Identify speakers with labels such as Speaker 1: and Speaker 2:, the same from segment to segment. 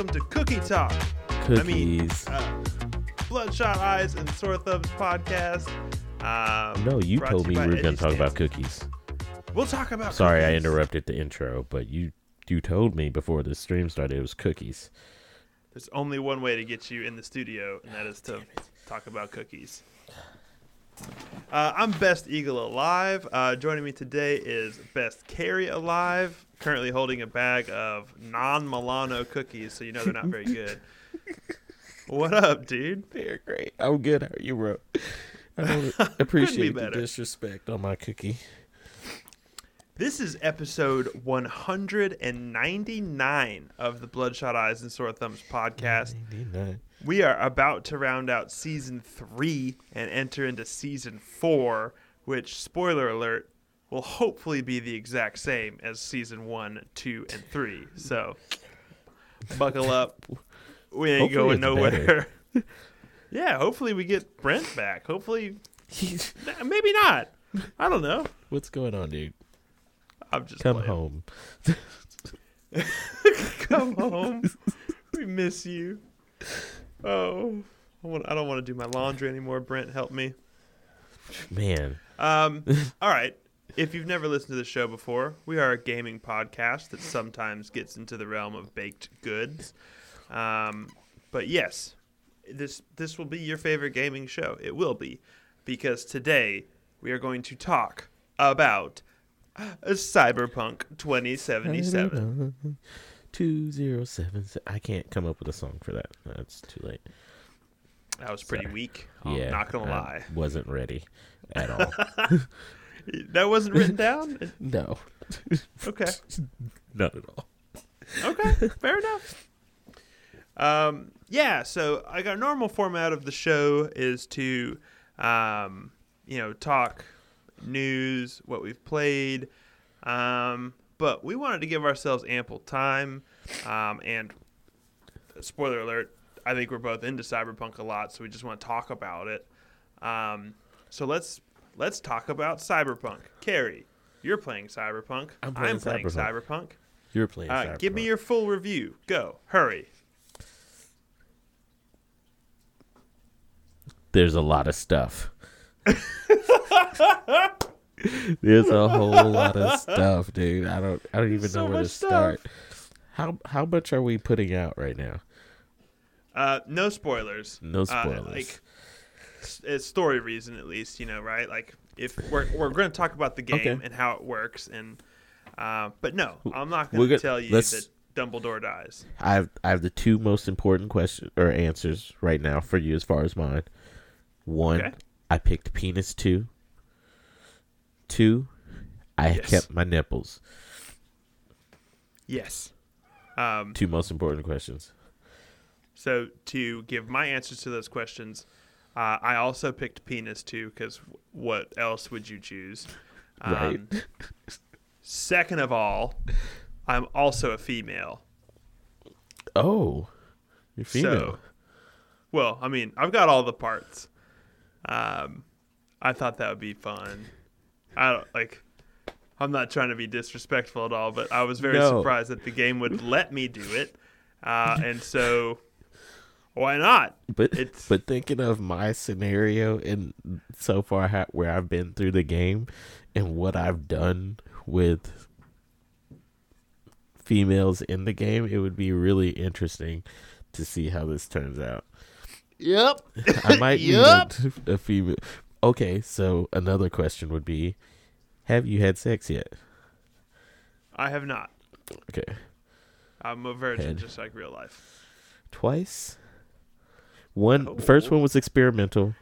Speaker 1: welcome to Cookie Talk.
Speaker 2: Cookies.
Speaker 1: I mean, uh, Bloodshot Eyes and Sore Thumbs podcast. Um,
Speaker 2: no, you told me we were going to talk about cookies.
Speaker 1: We'll talk about.
Speaker 2: Sorry, I interrupted the intro, but you you told me before the stream started it was cookies.
Speaker 1: There's only one way to get you in the studio, and that is to talk about cookies. Uh, I'm Best Eagle Alive. Uh, joining me today is Best Carry Alive, currently holding a bag of non Milano cookies, so you know they're not very good. what up, dude?
Speaker 2: They're great. I'm good. How are you, bro? I don't
Speaker 1: Couldn't be
Speaker 2: appreciate the disrespect on my cookie.
Speaker 1: This is episode 199 of the Bloodshot Eyes and Sore Thumbs podcast.
Speaker 2: 99.
Speaker 1: We are about to round out season three and enter into season four, which, spoiler alert, will hopefully be the exact same as season one, two, and three. So, buckle up. We ain't
Speaker 2: Hopefully
Speaker 1: going nowhere. yeah, hopefully we get Brent back. Hopefully, maybe not. I don't know.
Speaker 2: What's going on, dude?
Speaker 1: I'm just
Speaker 2: Come
Speaker 1: playing.
Speaker 2: home.
Speaker 1: Come home. we miss you. Oh, I, want, I don't want to do my laundry anymore. Brent, help me.
Speaker 2: Man.
Speaker 1: Um, all right. If you've never listened to the show before, we are a gaming podcast that sometimes gets into the realm of baked goods. Um, but yes, this this will be your favorite gaming show. It will be because today we are going to talk about Cyberpunk 2077.
Speaker 2: 207. I can't come up with a song for that. That's too late.
Speaker 1: That was pretty weak.
Speaker 2: yeah.
Speaker 1: I'm not gonna
Speaker 2: I
Speaker 1: lie.
Speaker 2: Wasn't ready at all.
Speaker 1: That wasn't written down.
Speaker 2: no.
Speaker 1: Okay.
Speaker 2: Not at all.
Speaker 1: Okay, fair enough. Um, yeah, so like our normal format of the show is to, um, you know, talk news, what we've played, um, but we wanted to give ourselves ample time. Um, and spoiler alert, I think we're both into Cyberpunk a lot, so we just want to talk about it. Um, so let's let's talk about Cyberpunk. Carrie, you're playing Cyberpunk.
Speaker 2: I'm playing
Speaker 1: playing
Speaker 2: Cyberpunk.
Speaker 1: Cyberpunk.
Speaker 2: You're playing.
Speaker 1: Uh, give me your full review. Go. Hurry.
Speaker 2: There's a lot of stuff. There's a whole lot of stuff, dude. I don't. I don't even
Speaker 1: So
Speaker 2: know where to
Speaker 1: much
Speaker 2: start. How how much are we putting out right now?
Speaker 1: Uh, no spoilers.
Speaker 2: No
Speaker 1: Uh,
Speaker 2: spoilers.
Speaker 1: like, it's story reason at least, you know, right? Like, if we're we're going to talk about the game
Speaker 2: Okay.
Speaker 1: and how it works, and uh, but no, I'm not going to tell you that Dumbledore dies.
Speaker 2: I have I have the two most important questions or answers right now for you as far as mine. One,
Speaker 1: Okay.
Speaker 2: I picked penis two. Two, I
Speaker 1: Yes.
Speaker 2: kept my nipples.
Speaker 1: Yes. Um,
Speaker 2: Two most important questions.
Speaker 1: so to give my answers to those questions, uh, I also picked penis too, because what else would you choose?
Speaker 2: Right.
Speaker 1: Um, second of all, I'm also a female.
Speaker 2: Oh, you're female.
Speaker 1: So, well, I mean, I've got all the parts. Um, I thought that would be fun. I don't like. I'm not trying to be disrespectful at all, but I was very
Speaker 2: No.
Speaker 1: surprised that the game would let me do it, uh, and so why not?
Speaker 2: But
Speaker 1: It's-
Speaker 2: but thinking of my scenario and so far how, where I've been through the game and what I've done with females in the game, it would be really interesting to see how this turns out.
Speaker 1: Yep.
Speaker 2: I might
Speaker 1: Yup.
Speaker 2: need a, a female. Okay, so another question would be, have you had sex yet?
Speaker 1: I have not.
Speaker 2: Okay,
Speaker 1: I'm a virgin,
Speaker 2: Head.
Speaker 1: just like real life.
Speaker 2: twice. One oh. first one was experimental.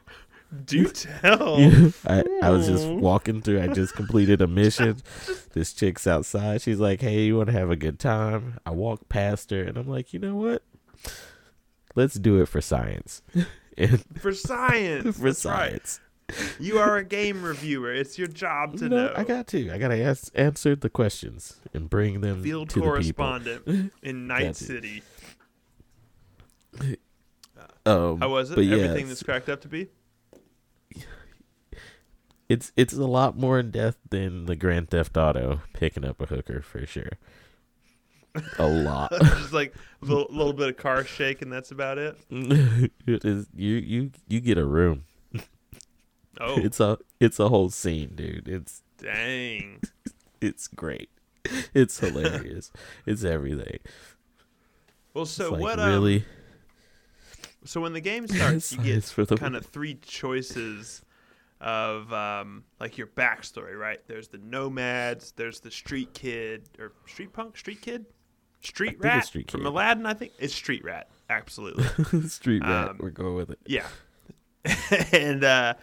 Speaker 1: Do tell.
Speaker 2: I, I was just walking through. I just completed a mission. This chick's outside. She's like, "Hey, you want to have a good time?" I walk past her, and I'm like, "You know what? Let's do it for science."
Speaker 1: For science.
Speaker 2: for
Speaker 1: That's right. You are a game reviewer. It's your job to
Speaker 2: you know,
Speaker 1: know.
Speaker 2: I got to. I got to ask, answer the questions and bring them
Speaker 1: field
Speaker 2: to
Speaker 1: correspondent in Night City.
Speaker 2: the people. Um,
Speaker 1: How was it?
Speaker 2: But
Speaker 1: Everything that's cracked up to be?
Speaker 2: it's it's a lot more in depth than the Grand Theft Auto picking up a hooker for sure. a lot.
Speaker 1: Just like a little, little bit of car shake, and that's about it.
Speaker 2: it is you you you get a room.
Speaker 1: Oh,
Speaker 2: It's a it's a whole scene, dude. It's
Speaker 1: dang.
Speaker 2: it's great. It's hilarious. it's everything.
Speaker 1: Well, so
Speaker 2: like
Speaker 1: what? Um,
Speaker 2: really?
Speaker 1: So when the game starts, you get kind of three choices of um, like your backstory, right? There's the nomads, there's the street kid or street punk, street kid, street rat
Speaker 2: street
Speaker 1: from
Speaker 2: kid.
Speaker 1: Aladdin. I think it's street rat. Absolutely,
Speaker 2: Street rat.
Speaker 1: um,
Speaker 2: We're going with it.
Speaker 1: yeah. and uh,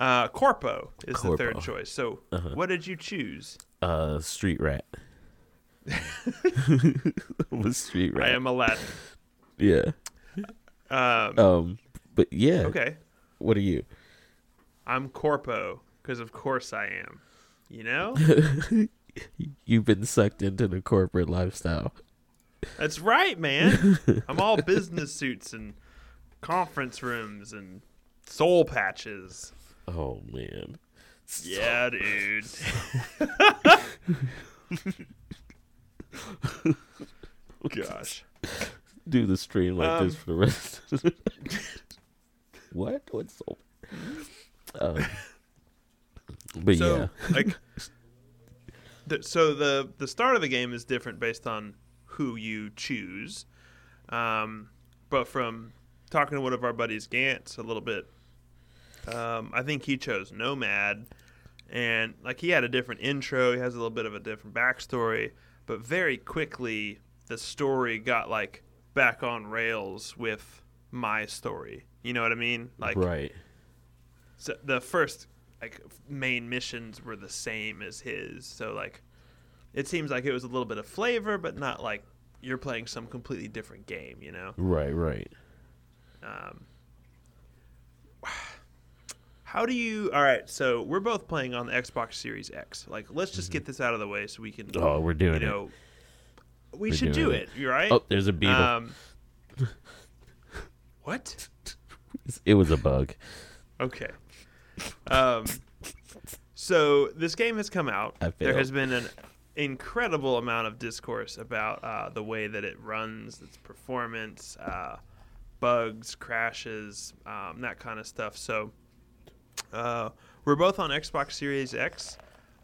Speaker 1: uh, Corpo is the third choice. So
Speaker 2: Uh-huh.
Speaker 1: what did you choose?
Speaker 2: Uh, street rat. was street rat.
Speaker 1: I am Aladdin.
Speaker 2: Yeah.
Speaker 1: Um,
Speaker 2: Um. But yeah.
Speaker 1: okay,
Speaker 2: What are you?
Speaker 1: I'm Corpo because of course I am. You know.
Speaker 2: You've been sucked into the corporate lifestyle.
Speaker 1: That's right, man. I'm all business suits and conference rooms and soul patches.
Speaker 2: Oh man.
Speaker 1: Yeah, dude. Gosh.
Speaker 2: Do the stream like this
Speaker 1: Um,
Speaker 2: for the rest. Of the what? What's so? Um, but
Speaker 1: So,
Speaker 2: yeah.
Speaker 1: like, the, so the the start of the game is different based on who you choose. Um, but from talking to one of our buddies, Gantz, a little bit, um, I think he chose Nomad, and like he had a different intro. He has a little bit of a different backstory, but very quickly the story got like back on rails with my story. You know what I mean? Like
Speaker 2: right.
Speaker 1: so the first like main missions were the same as his so like it seems like it was a little bit of flavor but not like you're playing some completely different game you know
Speaker 2: Right. Right.
Speaker 1: um, how do you all right so we're both playing on the xbox series x like let's just get this out of the way so we can
Speaker 2: Oh, we're doing
Speaker 1: you know we
Speaker 2: We're
Speaker 1: should do
Speaker 2: doing
Speaker 1: it You're right.
Speaker 2: Oh, there's a beetle.
Speaker 1: um, what
Speaker 2: it was a bug.
Speaker 1: Okay. Um, so this game has come out.
Speaker 2: I
Speaker 1: There
Speaker 2: failed.
Speaker 1: has been an incredible amount of discourse about uh, the way that it runs, its performance, uh, bugs, crashes, um, that kind of stuff. So uh, we're both on Xbox Series X.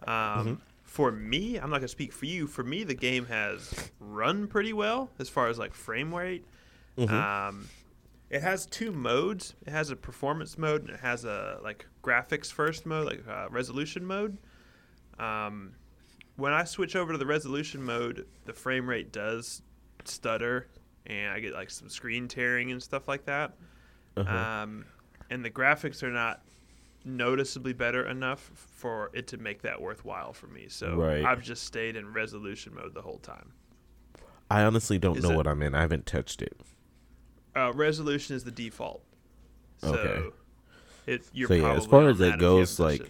Speaker 1: Um,
Speaker 2: Mm-hmm.
Speaker 1: For me, I'm not gonna speak for you. For me, the game has run pretty well as far as like frame rate.
Speaker 2: Mm-hmm.
Speaker 1: Um, it has two modes. It has a performance mode and it has a like graphics first mode, like uh, resolution mode. Um, when I switch over to the resolution mode, the frame rate does stutter, and I get like some screen tearing and stuff like that.
Speaker 2: Uh-huh.
Speaker 1: Um, and the graphics are not noticeably better enough for it to make that worthwhile for me. So
Speaker 2: Right.
Speaker 1: I've just stayed in resolution mode the whole time.
Speaker 2: I honestly don't
Speaker 1: Is
Speaker 2: know
Speaker 1: it-
Speaker 2: what I'm in. I haven't touched it.
Speaker 1: Uh, resolution is the default. So
Speaker 2: Okay.
Speaker 1: it, you're
Speaker 2: so yeah, as far as
Speaker 1: that
Speaker 2: it goes, like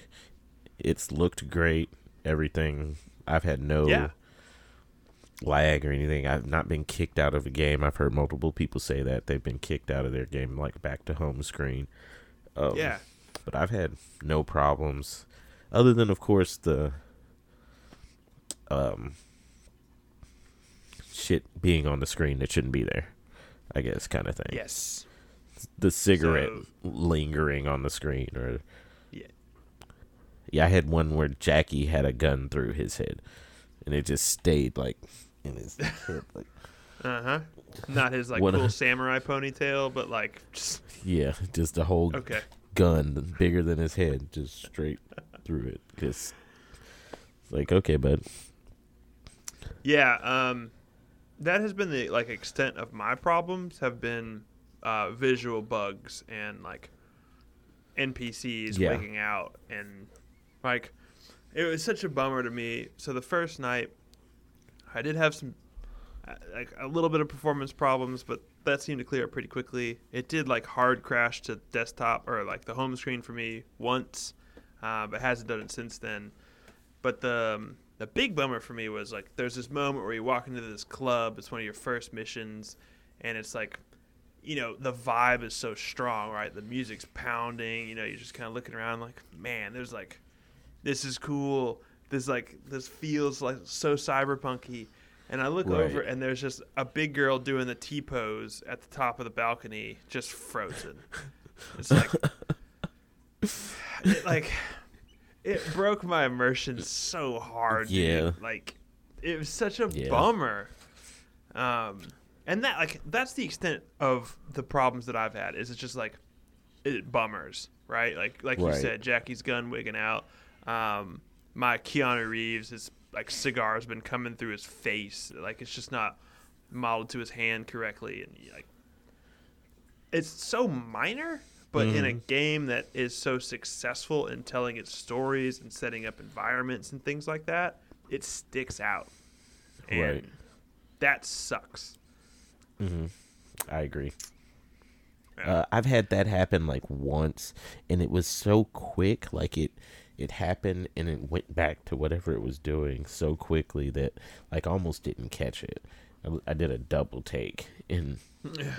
Speaker 2: it's looked great. Everything. I've had no
Speaker 1: yeah,
Speaker 2: lag or anything. I've not been kicked out of a game. I've heard multiple people say that they've been kicked out of their game, like back to home screen. Um,
Speaker 1: yeah,
Speaker 2: but I've had no problems, other than of course the um shit being on the screen that shouldn't be there. I guess kind of thing.
Speaker 1: yes,
Speaker 2: The cigarette
Speaker 1: So-
Speaker 2: lingering on the screen, or
Speaker 1: yeah.
Speaker 2: yeah, I had one where Jackie had a gun through his head, and it just stayed like in his head, like
Speaker 1: Uh huh. Not his like cool samurai ponytail, but like just
Speaker 2: yeah, just the whole
Speaker 1: okay.
Speaker 2: Gun bigger than his head, just straight through it. Just it's like okay, bud.
Speaker 1: Yeah, um, that has been the like extent of my problems have been uh, visual bugs and like NPCs
Speaker 2: Yeah.
Speaker 1: wigging out and like it was such a bummer to me. So the first night, I did have some uh, like a little bit of performance problems, but that seemed to clear up pretty quickly. It did like hard crash to desktop or like the home screen for me once, uh, but hasn't done it since then. But the um, the big bummer for me was like there's this moment where you walk into this club. It's one of your first missions, and it's like, you know, the vibe is so strong, right? The music's pounding. You know, you're just kind of looking around like, man, there's like, this is cool. This like this feels like so cyberpunky, and I look
Speaker 2: Right.
Speaker 1: over and there's just a big girl doing the T pose at the top of the balcony, just frozen. It's like, it, like, it broke my immersion so hard. dude.
Speaker 2: Yeah.
Speaker 1: like, it was such a
Speaker 2: Yeah.
Speaker 1: bummer. Um, and that like that's the extent of the problems that I've had. Is it's just like, it bummers, right? Like like you said, Jackie's gun wigging out. Um, my Keanu Reeves, his like cigar has been coming through his face. Like it's just not modeled to his hand correctly, and like it's so minor. But in a game that is so successful in telling its stories and setting up environments and things like that, it sticks out. And
Speaker 2: Right.
Speaker 1: that sucks. Mm-hmm.
Speaker 2: I agree. Uh, I've had that happen like once, and it was so quick. Like it, it happened, and it went back to whatever it was doing so quickly that like I almost didn't catch it. I, I did a double take, and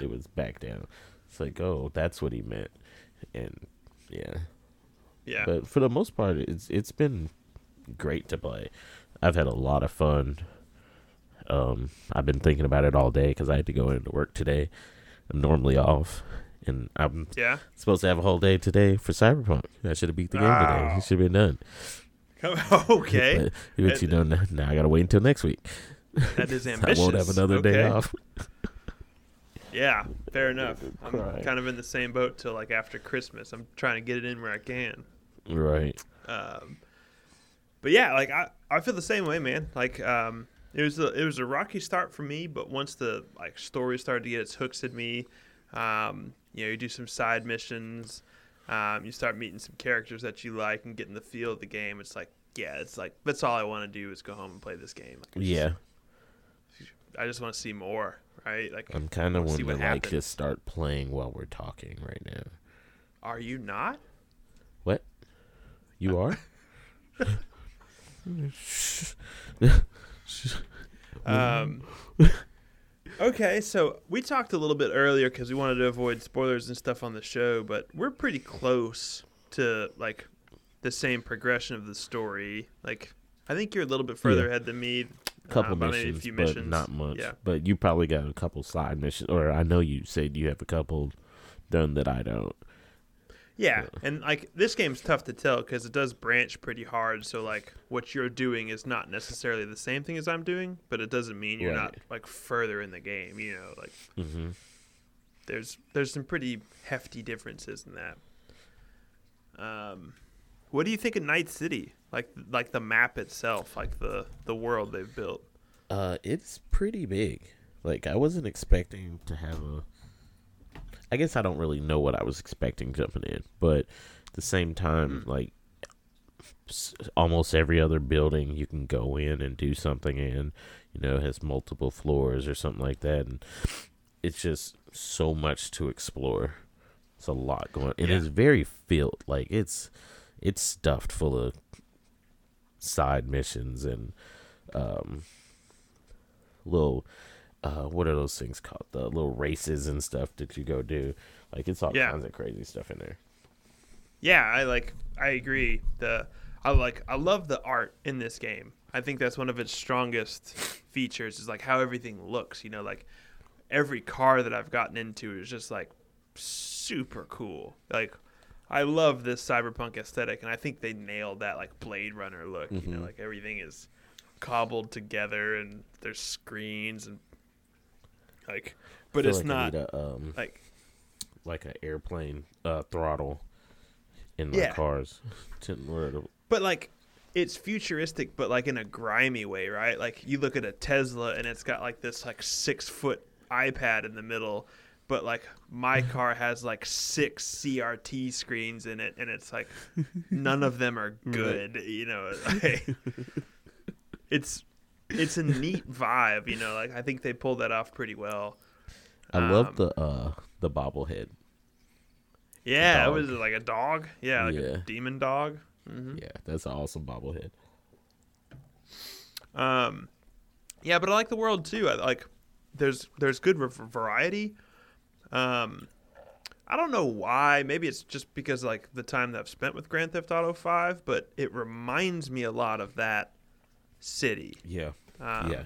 Speaker 2: it was back down. It's like, oh, that's what he meant, and yeah.
Speaker 1: Yeah.
Speaker 2: But for the most part, it's it's been great to play. I've had a lot of fun. Um, I've been thinking about it all day because I had to go into work today. I'm normally off, and I'm
Speaker 1: yeah.
Speaker 2: supposed to have a whole day today for Cyberpunk. I should have beat the game today. It should have been done.
Speaker 1: okay.
Speaker 2: But, but you know, now, now I gotta wait until next week.
Speaker 1: That is ambitious.
Speaker 2: I won't have another day off.
Speaker 1: Yeah, fair enough. I'm kind of in the same boat till like after Christmas. I'm trying to get it in where I can.
Speaker 2: Right.
Speaker 1: Um, but yeah, like I, I feel the same way, man. Like um, it was a, it was a rocky start for me, but once the like story started to get its hooks in me, um, you know, you do some side missions, um, you start meeting some characters that you like and getting the feel of the game. It's like, yeah, it's like that's all I want to do is go home and play this game. Like,
Speaker 2: Yeah.
Speaker 1: just- I just want to see more, right? Like,
Speaker 2: I'm kind of wanting to like just start playing while we're talking right now.
Speaker 1: are you not?
Speaker 2: What? You are?
Speaker 1: Um, okay, so we talked a little bit earlier because we wanted to avoid spoilers and stuff on the show, but we're pretty close to like the same progression of the story. Like, I think you're a little bit further
Speaker 2: Yeah.
Speaker 1: ahead than me.
Speaker 2: couple
Speaker 1: uh,
Speaker 2: missions, but
Speaker 1: missions.
Speaker 2: not much.
Speaker 1: Yeah,
Speaker 2: But you probably got a couple side missions, or I know you said you have a couple done that I don't.
Speaker 1: Yeah, and like this game's tough to tell because it does branch pretty hard. So like, what you're doing is not necessarily the same thing as I'm doing, but it doesn't mean you're not like further in the game. You know, like
Speaker 2: Mm-hmm.
Speaker 1: there's there's some pretty hefty differences in that. Um, what do you think of Night City? Like like the map itself, like the the world they've built.
Speaker 2: Uh, it's pretty big. Like I wasn't expecting to have a. I guess I don't really know what I was expecting jumping in, but at the same time, like almost every other building you can go in and do something in, you know, has multiple floors or something like that, and it's just so much to explore. It's a lot going. It
Speaker 1: Yeah.
Speaker 2: is very filled. Like it's it's stuffed full of side missions and um little uh what are those things called the little races and stuff that you go do like it's all
Speaker 1: Yeah.
Speaker 2: kinds of crazy stuff in there
Speaker 1: Yeah, I like I agree. The I like I love the art in this game. I think that's one of its strongest features is like how everything looks, you know, like every car that I've gotten into is just like super cool. Like I love this cyberpunk aesthetic and I think they nailed that like Blade Runner look, you know,
Speaker 2: Mhm.
Speaker 1: like everything is cobbled together and there's screens and like but it's
Speaker 2: like
Speaker 1: not
Speaker 2: a, um
Speaker 1: like
Speaker 2: like an airplane uh throttle in my
Speaker 1: Yeah.
Speaker 2: cars
Speaker 1: But like it's futuristic, but like in a grimy way, right? Like you look at a Tesla and it's got like this like six foot iPad in the middle, but like my car has like six CRT screens in it, and it's like none of them are good. You know, like, it's it's a neat vibe. You know, like I think they pulled that off pretty well.
Speaker 2: I love
Speaker 1: Um,
Speaker 2: the uh the bobblehead
Speaker 1: Yeah, it was like a dog. Yeah, like
Speaker 2: Yeah.
Speaker 1: a demon dog. hmm
Speaker 2: yeah that's an awesome bobblehead
Speaker 1: Um, yeah, but I like the world too. I like there's there's good variety. Um, I don't know why. Maybe it's just because like the time that I've spent with Grand Theft Auto Five, but it reminds me a lot of that city.
Speaker 2: yeah
Speaker 1: Um,
Speaker 2: yeah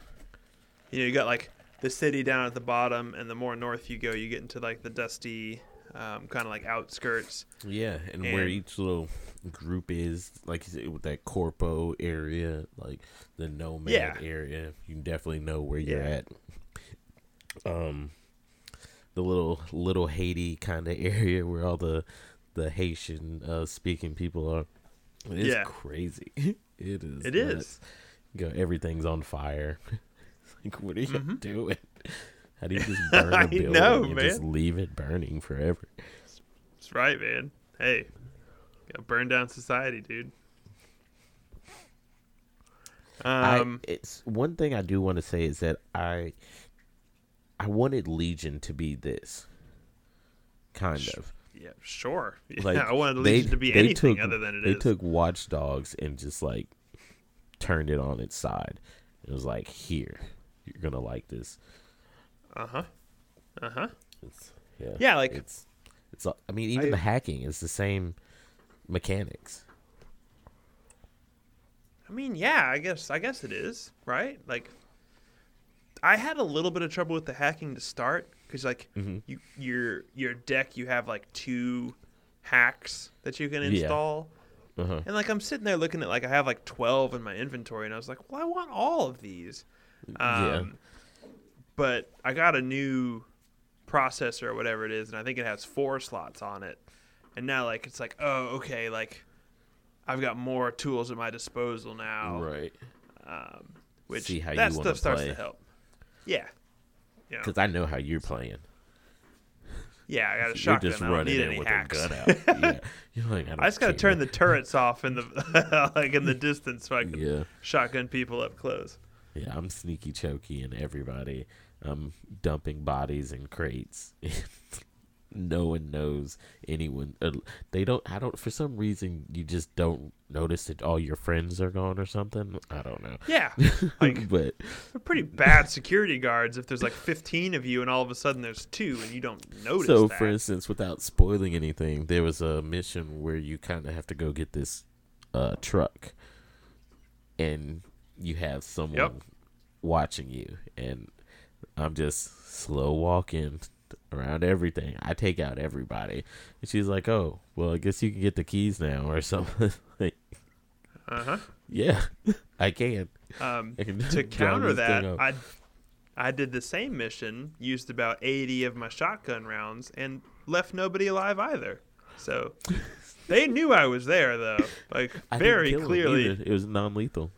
Speaker 1: you know you got like the city down at the bottom, and the more north you go, you get into like the dusty, um, kind of like outskirts.
Speaker 2: Yeah, and, where each little group is, like you said, with that corpo area, like the nomad
Speaker 1: Yeah.
Speaker 2: area, you definitely know where you're
Speaker 1: Yeah.
Speaker 2: at. Um, the little little Haiti kind of area where all the the Haitian uh, speaking people are. It's
Speaker 1: Yeah.
Speaker 2: crazy. It is.
Speaker 1: It
Speaker 2: nuts.
Speaker 1: is.
Speaker 2: Go, everything's on fire. like, what are you
Speaker 1: Mhm.
Speaker 2: doing? How do you just burn a building
Speaker 1: know,
Speaker 2: and just leave it burning forever?
Speaker 1: That's right, man. Hey, gotta burn down society, dude. Um,
Speaker 2: I, it's one thing I do want to say is that I I wanted Legion to be this kind
Speaker 1: Sh-
Speaker 2: of
Speaker 1: yeah, sure. Yeah,
Speaker 2: like
Speaker 1: I wanted
Speaker 2: they-
Speaker 1: Legion to be
Speaker 2: they
Speaker 1: anything
Speaker 2: took-
Speaker 1: other than it
Speaker 2: they
Speaker 1: is.
Speaker 2: took Watch Dogs and just like turned it on its side. It was like here you're gonna like this.
Speaker 1: Uh huh. Uh huh.
Speaker 2: Yeah,
Speaker 1: Yeah, like-
Speaker 2: it's it's. I mean, even
Speaker 1: I-
Speaker 2: the hacking is the same mechanics.
Speaker 1: I mean, yeah, I guess I guess it is right. Like, I had a little bit of trouble with the hacking to start because like
Speaker 2: Mhm.
Speaker 1: you your your deck you have like two hacks that you can install. Yeah.
Speaker 2: Uh-huh.
Speaker 1: And like I'm sitting there looking at like I have like 12 in my inventory and I was like, "Well, I want all of these."
Speaker 2: yeah,
Speaker 1: Um, But I got a new processor or whatever it is and I think it has four slots on it. And now like it's like, "Oh, okay, like I've got more tools at my disposal now."
Speaker 2: right.
Speaker 1: Um, which
Speaker 2: See how
Speaker 1: that stuff starts
Speaker 2: play.
Speaker 1: to help. Yeah. Yeah.
Speaker 2: Because I know how you're playing.
Speaker 1: Yeah, I got a
Speaker 2: You're
Speaker 1: shotgun.
Speaker 2: just
Speaker 1: I don't
Speaker 2: running
Speaker 1: need
Speaker 2: in with
Speaker 1: hacks.
Speaker 2: a gun out. yeah, you're like I,
Speaker 1: I just gotta turn the turrets off in the like in the distance so I can
Speaker 2: Yeah.
Speaker 1: shotgun people up close.
Speaker 2: Yeah, I'm sneaky choky and everybody. I'm dumping bodies in crates. no one knows anyone. Uh, they don't. I don't. For some reason, you just don't notice that all your friends are gone or something. I don't know.
Speaker 1: Yeah, like
Speaker 2: but
Speaker 1: they're pretty bad security guards. If there's like 15 of you and all of a sudden there's two and you don't notice
Speaker 2: so,
Speaker 1: that.
Speaker 2: for instance, without spoiling anything, there was a mission where you kind of have to go get this uh, truck, and you have someone watching you, and I'm just slow walking around everything. I take out everybody, and she's like, "Oh, well, I guess you can get the keys now or something." like,
Speaker 1: uh huh.
Speaker 2: yeah, I can.
Speaker 1: Um,
Speaker 2: I can
Speaker 1: to counter that. I I did the same mission, used about 80 of my shotgun rounds, and left nobody alive either. So they knew I was there though, like very clearly.
Speaker 2: It was non-lethal.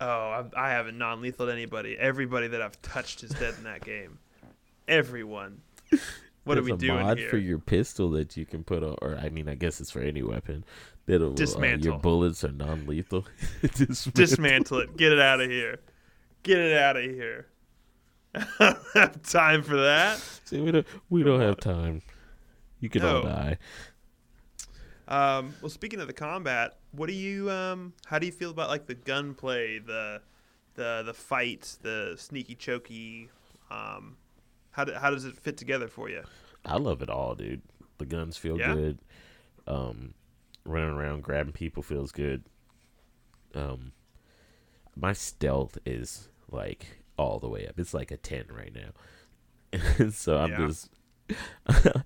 Speaker 1: Oh, I, I haven't non-lethal anybody. Everybody that I've touched is dead in that game. Everyone. What
Speaker 2: There's
Speaker 1: are we
Speaker 2: a
Speaker 1: doing
Speaker 2: mod
Speaker 1: here?
Speaker 2: for your pistol that you can put on, or I mean, I guess it's for any weapon. That'll, uh, your bullets are non-lethal. Dismantle.
Speaker 1: Dismantle it. Get it out of here. Get it out of here. I don't have time for that.
Speaker 2: See, we don't we don't have time. You can all die.
Speaker 1: Um, well, speaking of the combat, what do you um, how do you feel about like the gunplay, the the the fights, the sneaky choky? Um, how do, how does it fit together for you?
Speaker 2: I love it all, dude. The guns feel
Speaker 1: Yeah?
Speaker 2: good. Um, running around grabbing people feels good. Um, my stealth is like all the way up. It's like a ten right now. so I'm
Speaker 1: Yeah.
Speaker 2: just.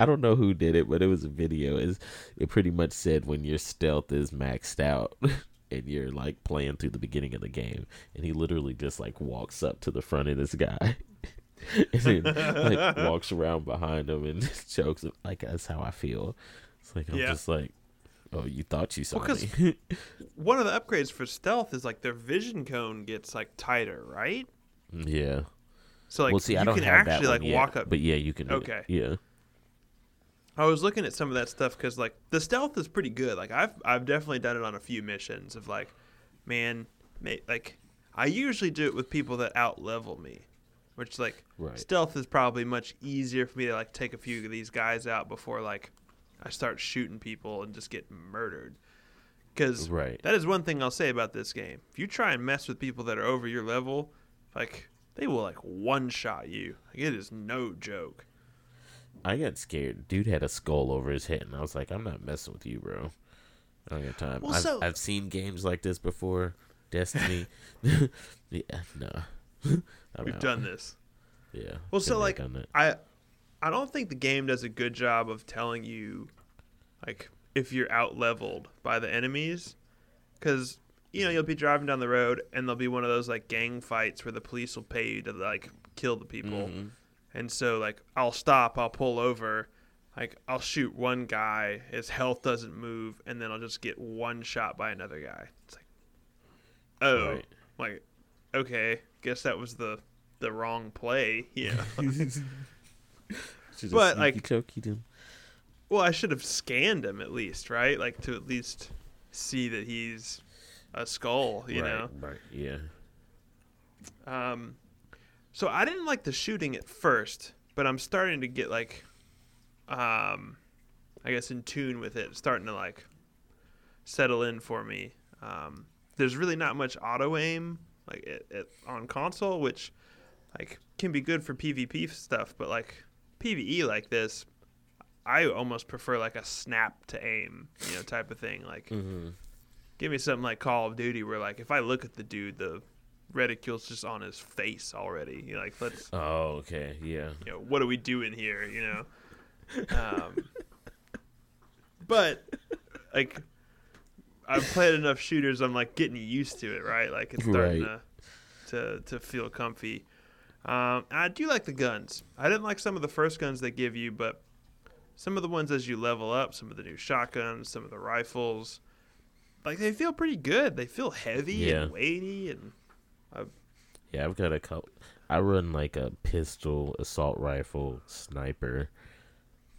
Speaker 2: I don't know who did it, but it was a video. Is it pretty much said when your stealth is maxed out and you're like playing through the beginning of the game, and he literally just like walks up to the front of this guy. and then like walks around behind him and just chokes him. Like that's how I feel. It's like I'm
Speaker 1: Yeah.
Speaker 2: just like, oh, you thought you saw
Speaker 1: Well,
Speaker 2: me.
Speaker 1: One of the upgrades for stealth is like their vision cone gets like tighter, right?
Speaker 2: yeah.
Speaker 1: So like
Speaker 2: well, see,
Speaker 1: you
Speaker 2: I don't
Speaker 1: can
Speaker 2: have
Speaker 1: actually
Speaker 2: that
Speaker 1: like
Speaker 2: one yet,
Speaker 1: walk up.
Speaker 2: but yeah, you can.
Speaker 1: Okay.
Speaker 2: Yeah.
Speaker 1: I was looking at some of that stuff because like the stealth is pretty good. Like I've I've definitely done it on a few missions of like, man, ma- like I usually do it with people that out level me, which like
Speaker 2: Right.
Speaker 1: stealth is probably much easier for me to like take a few of these guys out before like I start shooting people and just get murdered. Because
Speaker 2: Right.
Speaker 1: that is one thing I'll say about this game. If you try and mess with people that are over your level, like they will like one shot you. Like, it is no joke.
Speaker 2: I got scared. Dude had a skull over his head, and I was like, I'm not messing with you, bro. I don't got time.
Speaker 1: Well,
Speaker 2: I've,
Speaker 1: so-
Speaker 2: I've seen games like this before, Destiny. yeah, no. I'm
Speaker 1: We've
Speaker 2: out.
Speaker 1: done this.
Speaker 2: Yeah.
Speaker 1: Well, so, like. I I don't think the game does a good job of telling you like if you're out leveled by the enemies cuz you know you'll be driving down the road and there'll be one of those like gang fights where the police will pay you to like kill the people.
Speaker 2: Mhm.
Speaker 1: And so like I'll stop, I'll pull over, like I'll shoot one guy, his health doesn't move and then I'll just get one shot by another guy. It's like oh,
Speaker 2: Right.
Speaker 1: like okay, guess that was the the wrong play,
Speaker 2: Yeah.
Speaker 1: but, like-
Speaker 2: him.
Speaker 1: Well, I should have scanned him at least, right? Like to at least see that he's a skull, you
Speaker 2: right,
Speaker 1: know.
Speaker 2: Right. Yeah.
Speaker 1: Um, so I didn't like the shooting at first, but I'm starting to get like, um, I guess in tune with it, starting to like settle in for me. Um, there's really not much auto aim like it, it, on console, which like can be good for PvP stuff, but like PVE like this, I almost prefer like a snap to aim, you know, type of thing. Like
Speaker 2: Mm-hmm.
Speaker 1: give me something like Call of Duty where like if I look at the dude, the reticule's just on his face already. You know, like let's
Speaker 2: Oh, okay. Yeah.
Speaker 1: you know, what are we doing here, you know? Um, but like I've played enough shooters, I'm like getting used to it, right? Like it's starting
Speaker 2: Right.
Speaker 1: to, to to feel comfy. Um, I do like the guns. I didn't like some of the first guns they give you, but some of the ones as you level up, some of the new shotguns, some of the rifles, like they feel pretty good. They feel heavy
Speaker 2: Yeah.
Speaker 1: and weighty, and
Speaker 2: Yeah, I've got a couple. I run like a pistol, assault rifle, sniper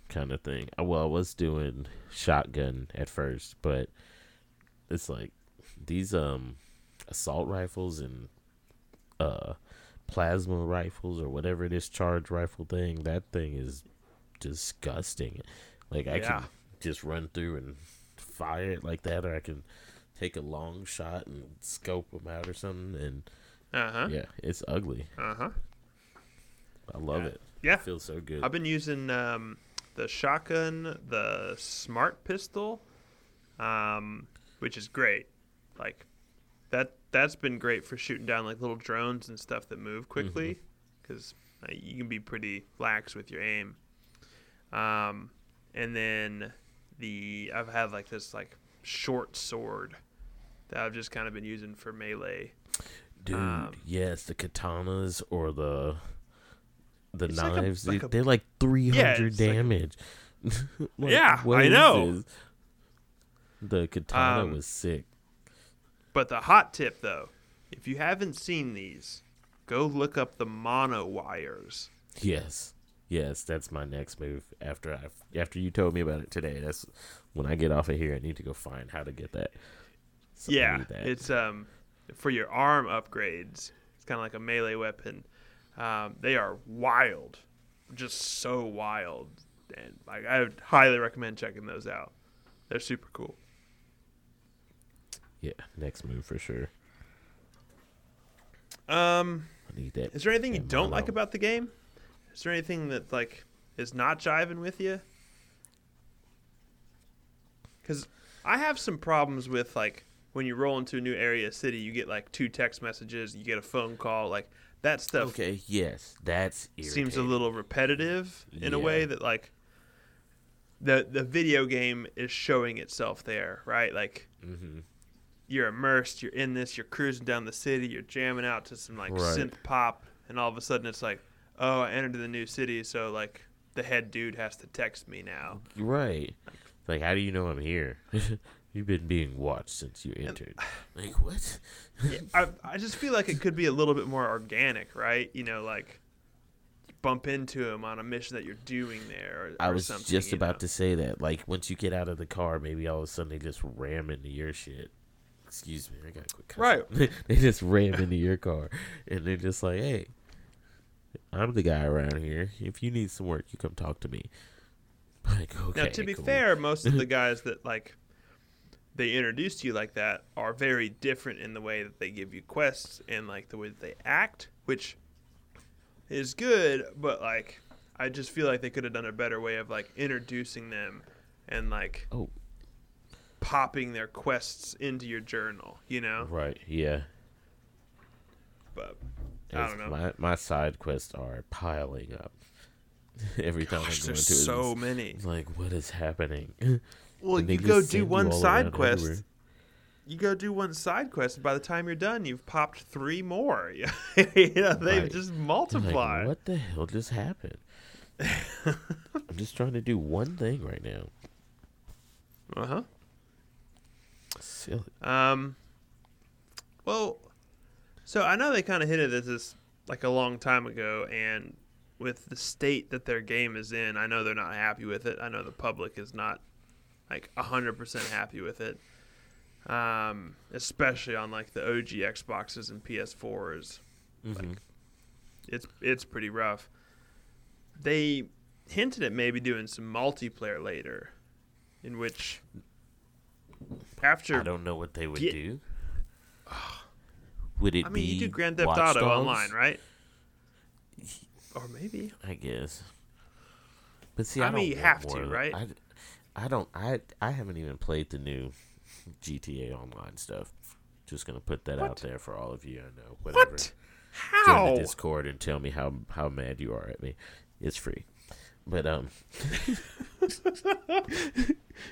Speaker 2: kind of thing. Uh, Well, I was doing shotgun at first, but it's like these um assault rifles and uh plasma rifles or whatever it is charge rifle thing. That thing is disgusting. Like I
Speaker 1: Yeah.
Speaker 2: can just run through and fire it like that, or I can take a long shot and scope them out or something and
Speaker 1: uh huh,
Speaker 2: yeah, it's ugly.
Speaker 1: uh huh.
Speaker 2: I love
Speaker 1: Yeah.
Speaker 2: it.
Speaker 1: Yeah.
Speaker 2: It feels so good.
Speaker 1: I've been using um, the shotgun, the smart pistol, um, which is great. Like that that's been great for shooting down like little drones and stuff that move quickly because you can be pretty lax with your aim. Um, and then the I've had like this like short sword that I've just kind of been using for melee.
Speaker 2: Dude,
Speaker 1: um,
Speaker 2: yes, the katanas or the the
Speaker 1: It's like a- like
Speaker 2: they-
Speaker 1: a-
Speaker 2: they're like 300
Speaker 1: it's like a-
Speaker 2: damage. Like,
Speaker 1: Yeah, I know.
Speaker 2: this? The katana
Speaker 1: Um,
Speaker 2: was sick.
Speaker 1: But the hot tip, though, if you haven't seen these, go look up the mono wires.
Speaker 2: Yes. Yes, that's my next move after I after you told me about it today. That's when I get off of here I need to go find how to get that. So
Speaker 1: yeah,
Speaker 2: that.
Speaker 1: it's um for your arm upgrades. It's kind of like a melee weapon. Um, they are wild, just so wild, and like I would highly recommend checking those out. They're super cool.
Speaker 2: yeah, next move for sure.
Speaker 1: Um,
Speaker 2: I need that.
Speaker 1: is there anything you don't like about the game? Is there anything that like is not jiving with you? Because I have some problems with like when you roll into a new area city, you get like two text messages, you get a phone call, like that stuff
Speaker 2: Okay, yes, that's
Speaker 1: seems a little repetitive in a way that like the the video game is showing itself there, right? Like
Speaker 2: Mm-hmm.
Speaker 1: you're immersed, you're in this, you're cruising down the city, you're jamming out to some like
Speaker 2: Right.
Speaker 1: synth pop, and all of a sudden it's like, oh, I entered the new city, so like the head dude has to text me now.
Speaker 2: Right. Like, how do you know I'm here? You've been being watched since you entered. Like, what?
Speaker 1: Yeah, I I just feel like it could be a little bit more organic, right? You know, like bump into him on a mission that you're doing there. Or,
Speaker 2: I
Speaker 1: or
Speaker 2: was
Speaker 1: something,
Speaker 2: just about
Speaker 1: know?
Speaker 2: to say that. Like, once you get out of the car, maybe all of a sudden they just ram into your shit. Excuse me, I got to quit cussing.
Speaker 1: Right.
Speaker 2: they just ram into your car, and they're just like, "Hey, I'm the guy around here. If you need some work, you come talk to me." Like, okay.
Speaker 1: now, to be
Speaker 2: cool.
Speaker 1: fair, most of the guys that like they introduce to you like that are very different in the way that they give you quests and like the way that they act, which is good. But like, I just feel like they could have done a better way of like introducing them and like
Speaker 2: Oh.
Speaker 1: popping their quests into your journal, you know.
Speaker 2: Right. Yeah.
Speaker 1: But I don't know.
Speaker 2: My my side quests are piling up. Every time
Speaker 1: Gosh,
Speaker 2: I go into it,
Speaker 1: so many.
Speaker 2: like, what is happening?
Speaker 1: Well, you go do one side quest.
Speaker 2: everywhere.
Speaker 1: You go do one side quest, and by the time you're done, you've popped three more. you know, they
Speaker 2: Right.
Speaker 1: just multiply.
Speaker 2: Like, what the hell just happened? I'm just trying to do one thing right now.
Speaker 1: Uh huh.
Speaker 2: Silly.
Speaker 1: Um. Well, so I know they kind of hinted at this like a long time ago, and with the state that their game is in, I know they're not happy with it. I know the public is not like hundred percent happy with it. Um, especially on like the OG Xboxes and PS4s.
Speaker 2: Mhm.
Speaker 1: It's it's pretty rough. They hinted at maybe doing some multiplayer later, in which after
Speaker 2: I don't know what they would
Speaker 1: Get-
Speaker 2: do. Would it
Speaker 1: I mean,
Speaker 2: be
Speaker 1: you do Grand Theft
Speaker 2: Watch
Speaker 1: Auto
Speaker 2: Dogs?
Speaker 1: online, right? Or maybe.
Speaker 2: I guess. But see,
Speaker 1: I
Speaker 2: I,
Speaker 1: mean, you have to,
Speaker 2: more of the-
Speaker 1: right?
Speaker 2: I, I don't. I I haven't even played the new GTA Online stuff. Just gonna put that out there for all of you. I know. Whatever.
Speaker 1: What?
Speaker 2: Join
Speaker 1: How?
Speaker 2: the Discord and tell me how how mad you are at me. It's free. But um.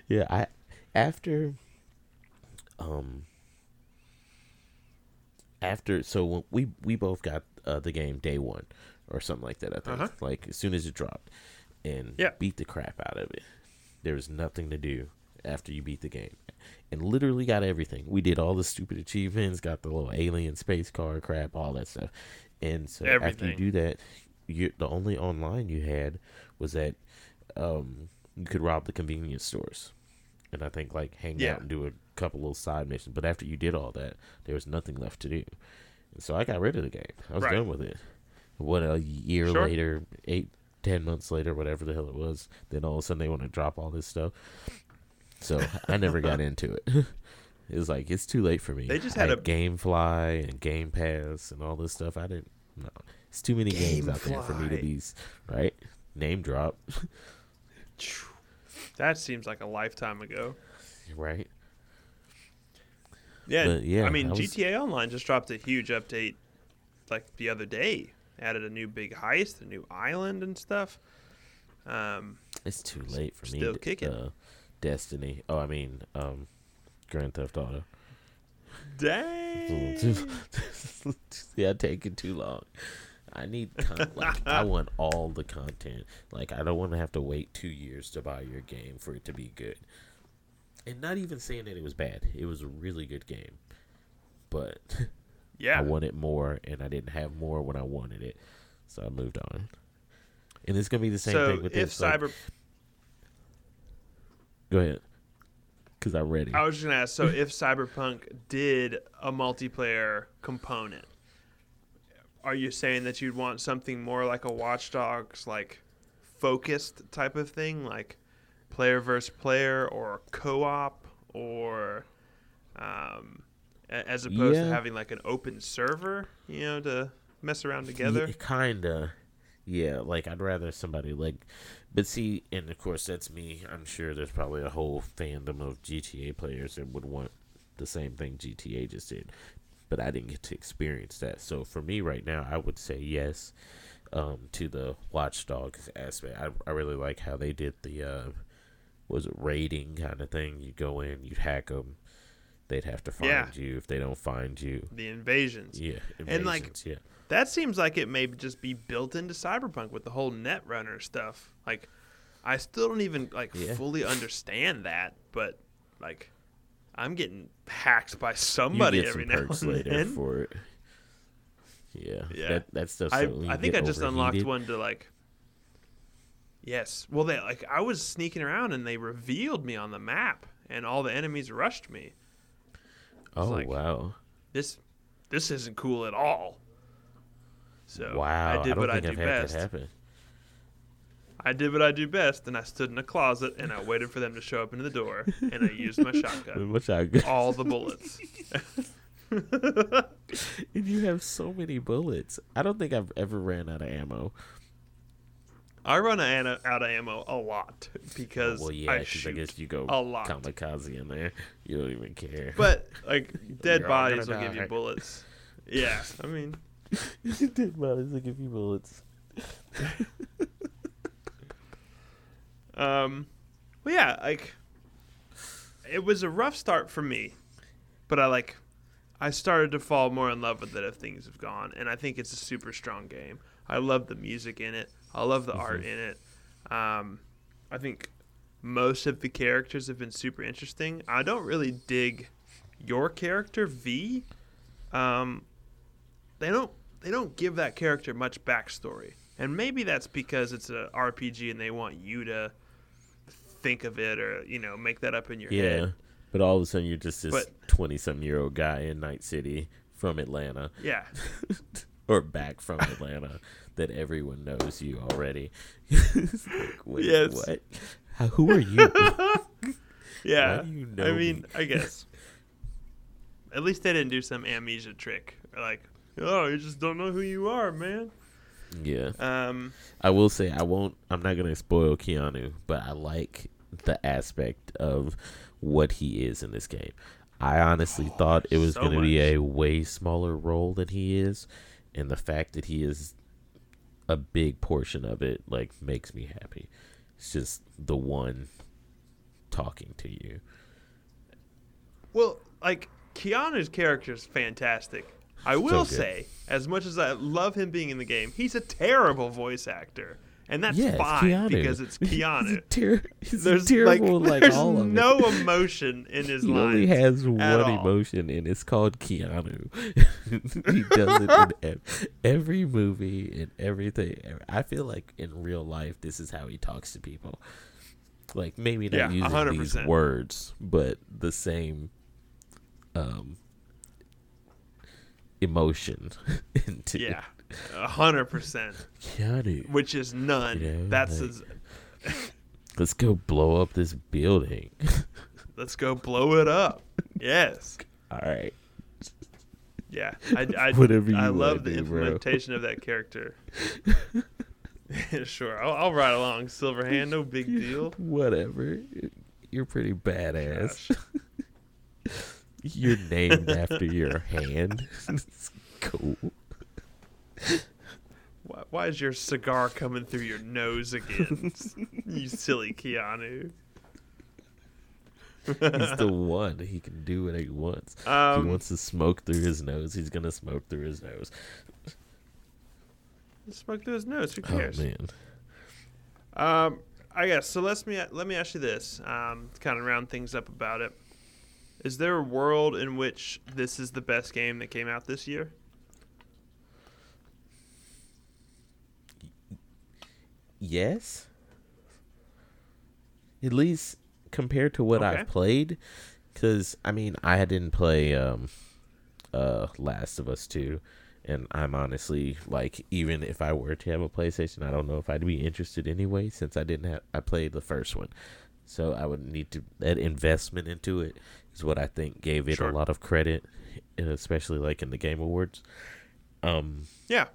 Speaker 2: yeah, I after um after so when we we both got uh, the game day one or something like that. I think
Speaker 1: Uh-huh.
Speaker 2: like as soon as it dropped, and
Speaker 1: Yeah.
Speaker 2: beat the crap out of it. There was nothing to do after you beat the game, and literally got everything. We did all the stupid achievements, got the little alien space car crap, all that stuff. And so after you do that, you the only online you had was that um, you could rob the convenience stores, and I think like hang
Speaker 1: Yeah.
Speaker 2: out and do a couple little side missions. But after you did all that, there was nothing left to do. And so I got rid of the game. I was
Speaker 1: Right.
Speaker 2: done with it. What a year
Speaker 1: Sure.
Speaker 2: later, eight, ten months later, whatever the hell it was, then all of a sudden they want to drop all this stuff. So I never got into it. It was like it's too late for me.
Speaker 1: They just
Speaker 2: I
Speaker 1: had a-
Speaker 2: GameFly and Game Pass and all this stuff. I didn't. No, it's too many games out there for me to be right. Name drop,
Speaker 1: That seems like a lifetime ago.
Speaker 2: right?
Speaker 1: Yeah,
Speaker 2: But, yeah,
Speaker 1: I mean,
Speaker 2: I was-
Speaker 1: GTA Online just dropped a huge update, like the other day. Added a new big heist, a new island, and stuff. Um,
Speaker 2: It's too late for me.
Speaker 1: Still
Speaker 2: to-
Speaker 1: kicking.
Speaker 2: Uh, Destiny. Oh, I mean, um, Grand Theft Auto.
Speaker 1: dang.
Speaker 2: yeah, taking too long. I need con- like I want all the content. Like I don't want to have to wait two years to buy your game for it to be good. And not even saying that it was bad. It was a really good game, but
Speaker 1: Yeah.
Speaker 2: I wanted more, and I didn't have more when I wanted it, so I moved on. And it's gonna be the same
Speaker 1: so
Speaker 2: thing with
Speaker 1: if
Speaker 2: this. like-
Speaker 1: Cyber,
Speaker 2: go ahead, because I'm ready.
Speaker 1: I was just gonna ask. So if Cyberpunk did a multiplayer component, are you saying that you'd want something more like a Watch Dogs like focused type of thing, like player versus player, or co-op, or um, as opposed
Speaker 2: Yeah.
Speaker 1: to having like an open server, you know, to mess around together?
Speaker 2: Yeah, kinda. Yeah, like I'd rather somebody like, but see, and of course that's me. I'm sure there's probably a whole fandom of GTA players that would want the same thing GTA just did, but I didn't get to experience that. So for me right now, I would say yes um, to the Watch Dogs aspect. I I really like how they did the uh, was it raiding kind of thing. You go in, you hack them. They'd have to find
Speaker 1: Yeah.
Speaker 2: you if they don't find you.
Speaker 1: the invasions.
Speaker 2: Yeah,
Speaker 1: And, like,
Speaker 2: yeah.
Speaker 1: That seems like it may just be built into Cyberpunk with the whole Netrunner stuff. Like, I still don't even like
Speaker 2: Yeah.
Speaker 1: fully understand that, but like, I'm getting hacked by somebody
Speaker 2: you get
Speaker 1: every
Speaker 2: some
Speaker 1: now
Speaker 2: perks
Speaker 1: and
Speaker 2: later
Speaker 1: then.
Speaker 2: for it. Yeah,
Speaker 1: Yeah.
Speaker 2: That that stuff.
Speaker 1: I, I think I just unlocked one to like. Yes, well, they like I was sneaking around and they revealed me on the map, and all the enemies rushed me.
Speaker 2: Oh
Speaker 1: like-
Speaker 2: wow!
Speaker 1: This, this isn't cool at all. So
Speaker 2: Wow!
Speaker 1: I did
Speaker 2: don't
Speaker 1: what I do
Speaker 2: I've
Speaker 1: best. I did what I do best, and I stood in a closet and I waited for them to show up into the door, and I used my shotgun.
Speaker 2: I got.
Speaker 1: All the bullets.
Speaker 2: and you have so many bullets. I don't think I've ever ran out of ammo.
Speaker 1: I run out of ammo a lot because
Speaker 2: well, yeah,
Speaker 1: I
Speaker 2: I guess you go
Speaker 1: a lot.
Speaker 2: kamikaze in there. You don't even care.
Speaker 1: But like dead bodies will
Speaker 2: gonna
Speaker 1: give you bullets. Yeah, I mean,
Speaker 2: dead bodies will give you bullets.
Speaker 1: um, well, yeah, like it was a rough start for me, but I like I started to fall more in love with it as things have gone, and I think it's a super strong game. I love the music in it. I love the art in it. Um, I think most of the characters have been super interesting. I don't really dig your character V. Um, they don't they don't give that character much backstory, and maybe that's because it's a RPG and they want you to think of it or you know make that up in your
Speaker 2: Yeah,
Speaker 1: head.
Speaker 2: Yeah, but all of a sudden you're just this twenty-some-year-old guy in Night City from Atlanta,
Speaker 1: Yeah,
Speaker 2: or back from Atlanta, that everyone knows you already. Like, wait,
Speaker 1: Yes.
Speaker 2: What? How, who are you?
Speaker 1: yeah.
Speaker 2: You know
Speaker 1: I mean,
Speaker 2: me?
Speaker 1: I guess at least they didn't do some amnesia trick. Like, oh, you just don't know who you are, man.
Speaker 2: yeah.
Speaker 1: Um,
Speaker 2: I will say I won't. I'm not gonna spoil Keanu, but I like the aspect of what he is in this game. I honestly thought it was
Speaker 1: so
Speaker 2: gonna be a way smaller role than he is, and the fact that he is a big portion of it like makes me happy. It's just the one talking to you.
Speaker 1: Well, like Keanu's character is fantastic. I will
Speaker 2: good.
Speaker 1: say, as much as I love him being in the game, he's a terrible voice actor, and that's
Speaker 2: yeah,
Speaker 1: fine
Speaker 2: Keanu.
Speaker 1: because it's
Speaker 2: He's
Speaker 1: Keanu.
Speaker 2: ter- he's
Speaker 1: There's
Speaker 2: terrible
Speaker 1: like,
Speaker 2: like,
Speaker 1: there's
Speaker 2: all of
Speaker 1: no
Speaker 2: it.
Speaker 1: emotion in his life.
Speaker 2: He
Speaker 1: lines.
Speaker 2: only has one
Speaker 1: all.
Speaker 2: emotion, and it's called Keanu. he does it in ev- every movie and everything. I feel like in real life, this is how he talks to people. Like maybe not
Speaker 1: Yeah,
Speaker 2: using these
Speaker 1: 100%.
Speaker 2: words, but the same um, emotion into
Speaker 1: yeah, hundred percent, which is none.
Speaker 2: You know,
Speaker 1: that's
Speaker 2: like-
Speaker 1: his.
Speaker 2: Let's go blow up this building.
Speaker 1: Let's go blow it up. Yes.
Speaker 2: All right.
Speaker 1: Yeah. I, I,
Speaker 2: Whatever
Speaker 1: I love the
Speaker 2: do, bro.
Speaker 1: implementation of that character. sure. I'll, I'll ride along, Silverhand. No big deal.
Speaker 2: Whatever. You're pretty badass. You're named after your hand. it's cool.
Speaker 1: Why, why is your cigar coming through your nose again? you silly Keanu.
Speaker 2: He's the one. He can do what he wants. if he
Speaker 1: Um,
Speaker 2: wants to smoke through his nose, he's gonna smoke through his nose.
Speaker 1: smoke through his nose. Who cares?
Speaker 2: Oh man.
Speaker 1: Um, I guess so. Let's me let me ask you this. Um, to kind of round things up about it. Is there a world in which this is the best game that came out this year?
Speaker 2: Yes. At least compared to what
Speaker 1: Okay.
Speaker 2: I've played, because I mean I didn't play um, uh, Last of Us two, and I'm honestly like even if I were to have a PlayStation, I don't know if I'd be interested anyway since I didn't have I played the first one, so I would need to that investment into it is what I think gave it
Speaker 1: Sure.
Speaker 2: a lot of credit, and especially like in the Game Awards. Um,
Speaker 1: Yeah.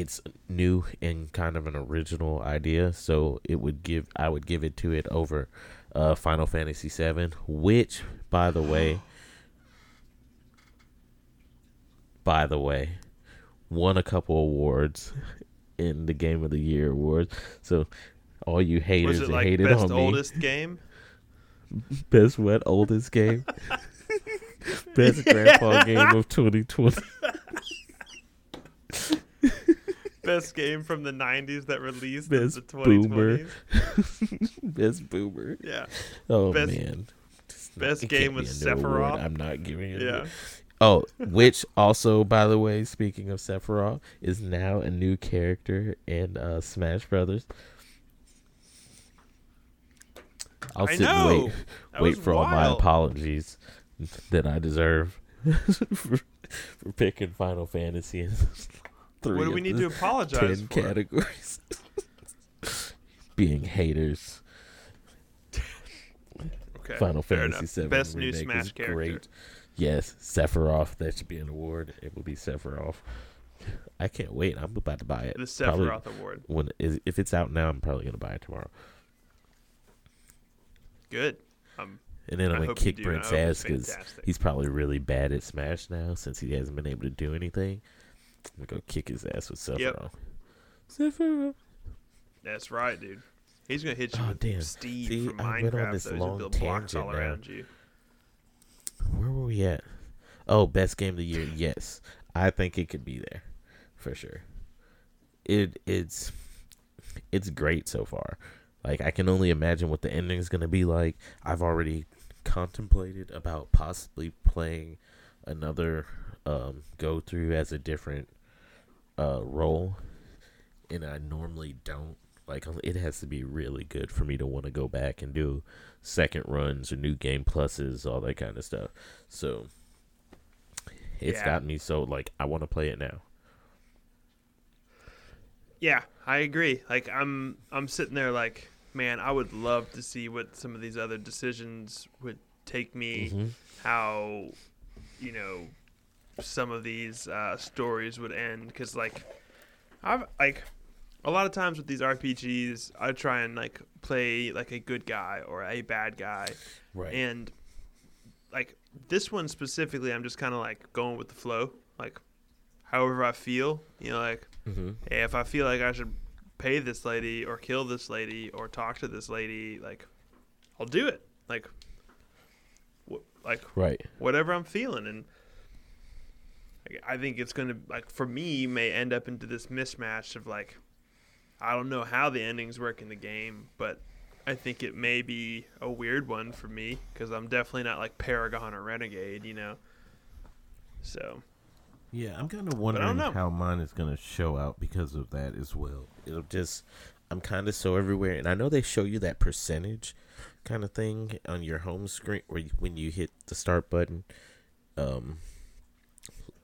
Speaker 2: It's new and kind of an original idea so it would give i would give it to it over uh final fantasy 7 which by the way by the way won a couple awards in the game of the year awards. So all you haters
Speaker 1: Was it like
Speaker 2: hated
Speaker 1: best
Speaker 2: on
Speaker 1: oldest game?
Speaker 2: best what? Oldest game? Best grandpa game of 2020
Speaker 1: Best game from the '90s that released
Speaker 2: Best
Speaker 1: in the
Speaker 2: boomer.
Speaker 1: 2020s?
Speaker 2: best boomer
Speaker 1: Yeah.
Speaker 2: Oh
Speaker 1: Best-
Speaker 2: man,
Speaker 1: best
Speaker 2: it
Speaker 1: game was
Speaker 2: a new award.
Speaker 1: Sephiroth.
Speaker 2: I'm not giving it.
Speaker 1: Yeah.
Speaker 2: Oh, which also, by the way, speaking of Sephiroth, is now a new character in uh, Smash Brothers. I'll sit and wait,
Speaker 1: That
Speaker 2: wait for all my apologies that I deserve for, for picking Final Fantasy. Three
Speaker 1: What do we need to apologize
Speaker 2: ten
Speaker 1: for?
Speaker 2: categories. Being haters.
Speaker 1: Okay.
Speaker 2: Final Fantasy. Seven
Speaker 1: Best new Smash character.
Speaker 2: great. Yes, Sephiroth. That should be an award. It will be Sephiroth. I can't wait. I'm about to buy it.
Speaker 1: The
Speaker 2: Probably
Speaker 1: Sephiroth Award.
Speaker 2: when is if it's out now, I'm probably gonna buy it tomorrow.
Speaker 1: Good. Um,
Speaker 2: And then
Speaker 1: I
Speaker 2: I'm gonna kick. Brent's
Speaker 1: I hope it's
Speaker 2: ass because he's probably really bad at Smash now since he hasn't been able to do anything. I'm gonna go kick his ass with Sephiroth.
Speaker 1: Yep.
Speaker 2: Sephiroth.
Speaker 1: That's right, dude. He's gonna hit you
Speaker 2: Oh,
Speaker 1: with
Speaker 2: damn.
Speaker 1: Steve
Speaker 2: See,
Speaker 1: from
Speaker 2: I went on
Speaker 1: Minecraft.
Speaker 2: this long
Speaker 1: build blocks all
Speaker 2: now.
Speaker 1: around you.
Speaker 2: Where were we at? Oh, best game of the year. Yes, I think it could be there for sure. It it's it's great so far. Like I can only imagine what the ending is gonna be like. I've already contemplated about possibly playing another um, go through as a different uh, role, and I normally don't. Like it has to be really good for me to want to go back and do second runs or new game pluses, all that kind of stuff. So it's
Speaker 1: Yeah.
Speaker 2: got me so like I want to play it now.
Speaker 1: Yeah, I agree. Like I'm I'm sitting there like, man, I would love to see what some of these other decisions would take me,
Speaker 2: Mhm.
Speaker 1: how you know some of these uh, stories would end cuz like I've like a lot of times with these RPGs, I try and like play like a good guy or a bad guy
Speaker 2: Right.
Speaker 1: and like this one specifically I'm just kind of like going with the flow, like however I feel, you know like
Speaker 2: mm-hmm.
Speaker 1: hey, if I feel like I should pay this lady or kill this lady or talk to this lady, like I'll do it. Like, wh- like
Speaker 2: Right.
Speaker 1: whatever I'm feeling, and I think it's gonna like for me may end up into this mismatch of like I don't know how the endings work in the game, but I think it may be a weird one for me because I'm definitely not like Paragon or Renegade, you know. So
Speaker 2: Yeah, I'm kind of wondering how mine is going to show out because of that as well. It'll just, I'm kind of so everywhere, and I know they show you that percentage kind of thing on your home screen where you, when you hit the start button. Um,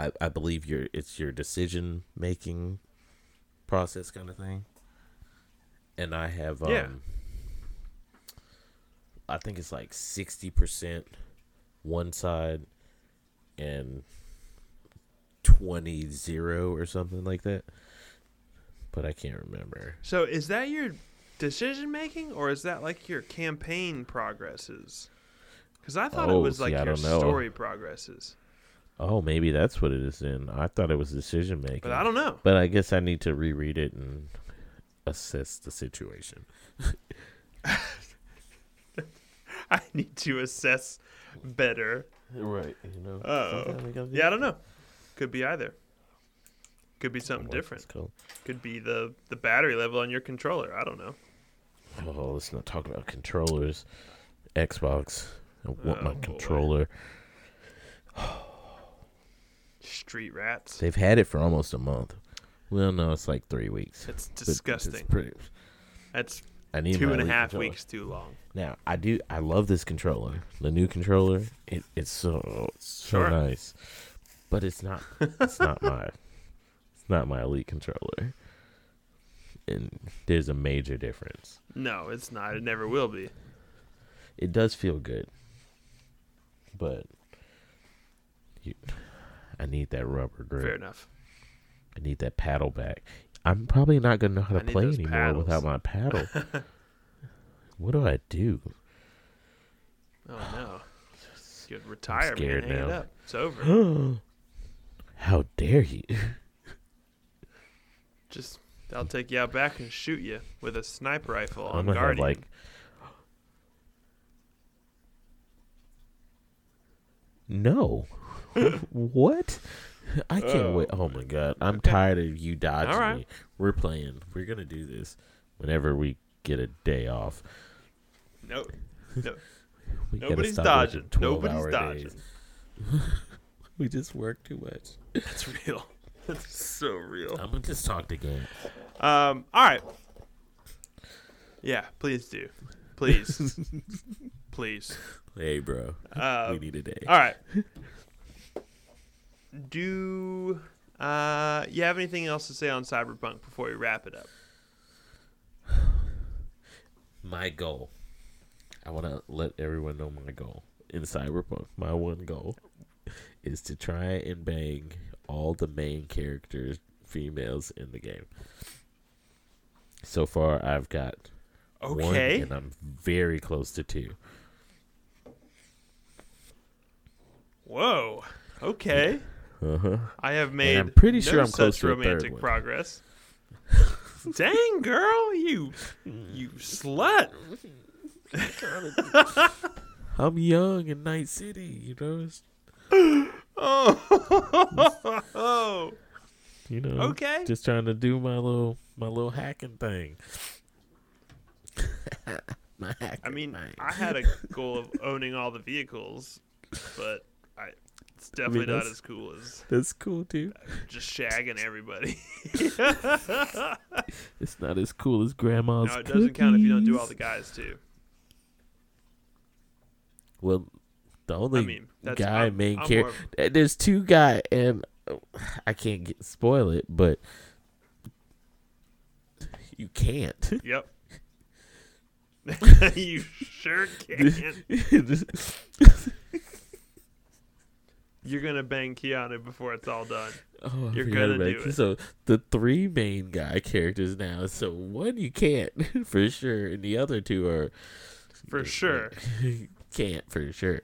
Speaker 2: I I believe your it's your decision making process kind of thing, and I have um,
Speaker 1: Yeah.
Speaker 2: I think it's like sixty percent one side and 20 0 or something like that. But I can't remember.
Speaker 1: So is that your decision making, or is that like your campaign progresses? Because I thought it
Speaker 2: Oh,
Speaker 1: was
Speaker 2: see,
Speaker 1: like your story progresses,
Speaker 2: Oh, maybe that's what it is then. I thought it was decision making.
Speaker 1: but I don't know.
Speaker 2: But I guess I need to reread it and assess the situation.
Speaker 1: I need to assess better.
Speaker 2: Right. You know.
Speaker 1: Oh,
Speaker 2: sometimes we gotta do
Speaker 1: yeah, I don't know. Could be either. Could be something different.
Speaker 2: this?
Speaker 1: Could be the the battery level on your controller. I don't know.
Speaker 2: Oh, let's not talk about controllers. Xbox. I want
Speaker 1: Oh,
Speaker 2: my
Speaker 1: boy.
Speaker 2: controller.
Speaker 1: Street rats.
Speaker 2: They've had it for almost a month. Well, no, it's like three weeks.
Speaker 1: It's disgusting.
Speaker 2: It's pretty,
Speaker 1: That's
Speaker 2: I need
Speaker 1: two and a half
Speaker 2: controller.
Speaker 1: weeks too long.
Speaker 2: Now I do. I love this controller. The new controller. It, it's so so
Speaker 1: Sure.
Speaker 2: nice, but it's not. It's not my. It's not my elite controller. And there's a major difference.
Speaker 1: No, it's not. It never will be.
Speaker 2: It does feel good, but you, I need that rubber grip.
Speaker 1: Fair enough.
Speaker 2: I need that paddle back. I'm probably not gonna know how to play anymore
Speaker 1: paddles.
Speaker 2: without my paddle. what do I do?
Speaker 1: Oh no. You could retire,
Speaker 2: scared
Speaker 1: man. It
Speaker 2: now.
Speaker 1: up. It's over.
Speaker 2: How dare you?
Speaker 1: Just I'll take you out back and shoot you with a sniper rifle on
Speaker 2: I'm gonna have
Speaker 1: Guardian.
Speaker 2: like No. What? I can't
Speaker 1: Oh,
Speaker 2: wait. Oh my god. I'm
Speaker 1: Okay.
Speaker 2: tired of you dodging
Speaker 1: All right.
Speaker 2: me. We're playing. We're gonna do this whenever we get a day off.
Speaker 1: no, no,
Speaker 2: We gotta
Speaker 1: nobody's
Speaker 2: stop
Speaker 1: dodging.
Speaker 2: 12
Speaker 1: Nobody's
Speaker 2: hour
Speaker 1: dodging.
Speaker 2: days. We just work too much.
Speaker 1: That's real. That's so real.
Speaker 2: I'm gonna just talk to game.
Speaker 1: Um. All right. Yeah. Please do. Please. please.
Speaker 2: Hey bro.
Speaker 1: Uh,
Speaker 2: we need a day.
Speaker 1: all right. Do uh you have anything else to say on Cyberpunk before we wrap it up?
Speaker 2: my goal. I want to let everyone know my goal in Cyberpunk. My one goal is to try and bang all the main characters females in the game. So far, I've got
Speaker 1: Okay.
Speaker 2: one, and I'm very close to two.
Speaker 1: Whoa. Okay.
Speaker 2: Uh huh.
Speaker 1: I have made.
Speaker 2: I'm pretty sure
Speaker 1: no
Speaker 2: I'm close to a third
Speaker 1: romantic
Speaker 2: one.
Speaker 1: progress. Dang, girl, you you slut.
Speaker 2: I'm young in Night City, you know. It's,
Speaker 1: Oh.
Speaker 2: you know.
Speaker 1: Okay.
Speaker 2: Just trying to do my little my little hacking thing. my hacking
Speaker 1: I mean,
Speaker 2: thing.
Speaker 1: I had a goal of owning all the vehicles, but I it's definitely not as cool as
Speaker 2: That's cool too.
Speaker 1: just shagging everybody.
Speaker 2: It's not as cool as grandma's.
Speaker 1: no, it doesn't count if you don't do all the guys too.
Speaker 2: Well, the only
Speaker 1: I mean, that's
Speaker 2: guy
Speaker 1: I'm-
Speaker 2: main character. There's two guy, and uh, I can't get, spoil it, but you can't.
Speaker 1: Yep. you sure can. You're gonna bang Keanu before it's all done.
Speaker 2: Oh,
Speaker 1: You're gonna do it.
Speaker 2: So the three main guy characters now. So one you can't for sure, and the other two are
Speaker 1: For sure.
Speaker 2: can't for sure.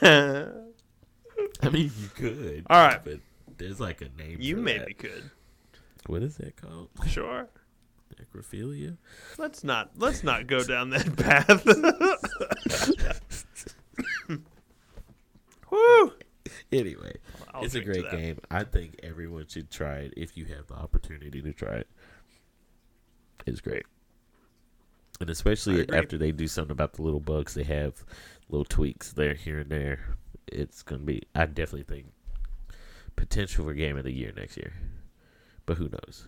Speaker 2: I mean, you could.
Speaker 1: All right.
Speaker 2: but there's like a name. for You
Speaker 1: maybe
Speaker 2: that.
Speaker 1: could.
Speaker 2: What is that called?
Speaker 1: Sure.
Speaker 2: Necrophilia.
Speaker 1: Let's not let's not go down that path. Woo!
Speaker 2: Anyway,
Speaker 1: I'll
Speaker 2: it's a great game. I think everyone should try it if you have the opportunity to try it. It's great. And especially after they do something about the little bugs, they have little tweaks there, here, and there. It's going to be, I definitely think, potential for game of the year next year. But who knows?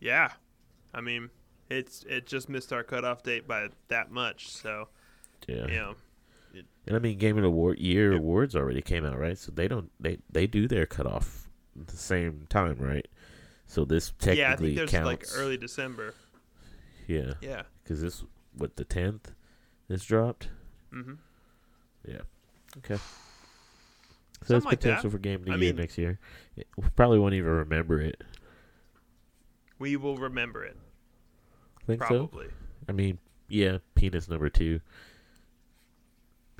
Speaker 1: Yeah. I mean, it's it just missed our cutoff date by that much, so
Speaker 2: Yeah.
Speaker 1: you know.
Speaker 2: And I mean, Game of the War Year awards already came out, right? So they don't, they, they do their cutoff at the same time, right? So this technically
Speaker 1: Yeah, I think there's
Speaker 2: counts.
Speaker 1: like early December.
Speaker 2: Yeah.
Speaker 1: Yeah.
Speaker 2: Because this, what, the 10th is dropped?
Speaker 1: Mm-hmm.
Speaker 2: Yeah. Okay. So
Speaker 1: Something
Speaker 2: there's
Speaker 1: like
Speaker 2: potential for game of the
Speaker 1: I
Speaker 2: year
Speaker 1: mean-
Speaker 2: next year. It- we probably won't even remember it.
Speaker 1: We will remember it
Speaker 2: Think so?
Speaker 1: probably.
Speaker 2: I mean, yeah, penis number two.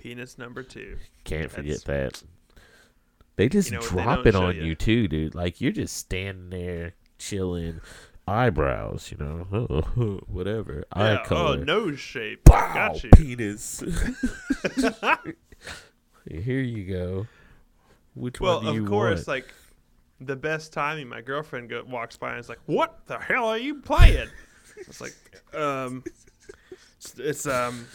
Speaker 1: Penis number 2.
Speaker 2: Can't forget
Speaker 1: That's-
Speaker 2: that. They just
Speaker 1: You know what they
Speaker 2: drop it on
Speaker 1: ya.
Speaker 2: you too, dude. Like you're just standing there chilling, eyebrows, you know, whatever, eye
Speaker 1: Yeah, oh,
Speaker 2: color.
Speaker 1: nose shape. Got you.
Speaker 2: penis. Here you go. Which
Speaker 1: Well,
Speaker 2: one do you
Speaker 1: of course,
Speaker 2: want?
Speaker 1: like the best timing. My girlfriend go, walks by and is like, "What the hell are you playing?" It's like, um, it's, it's um,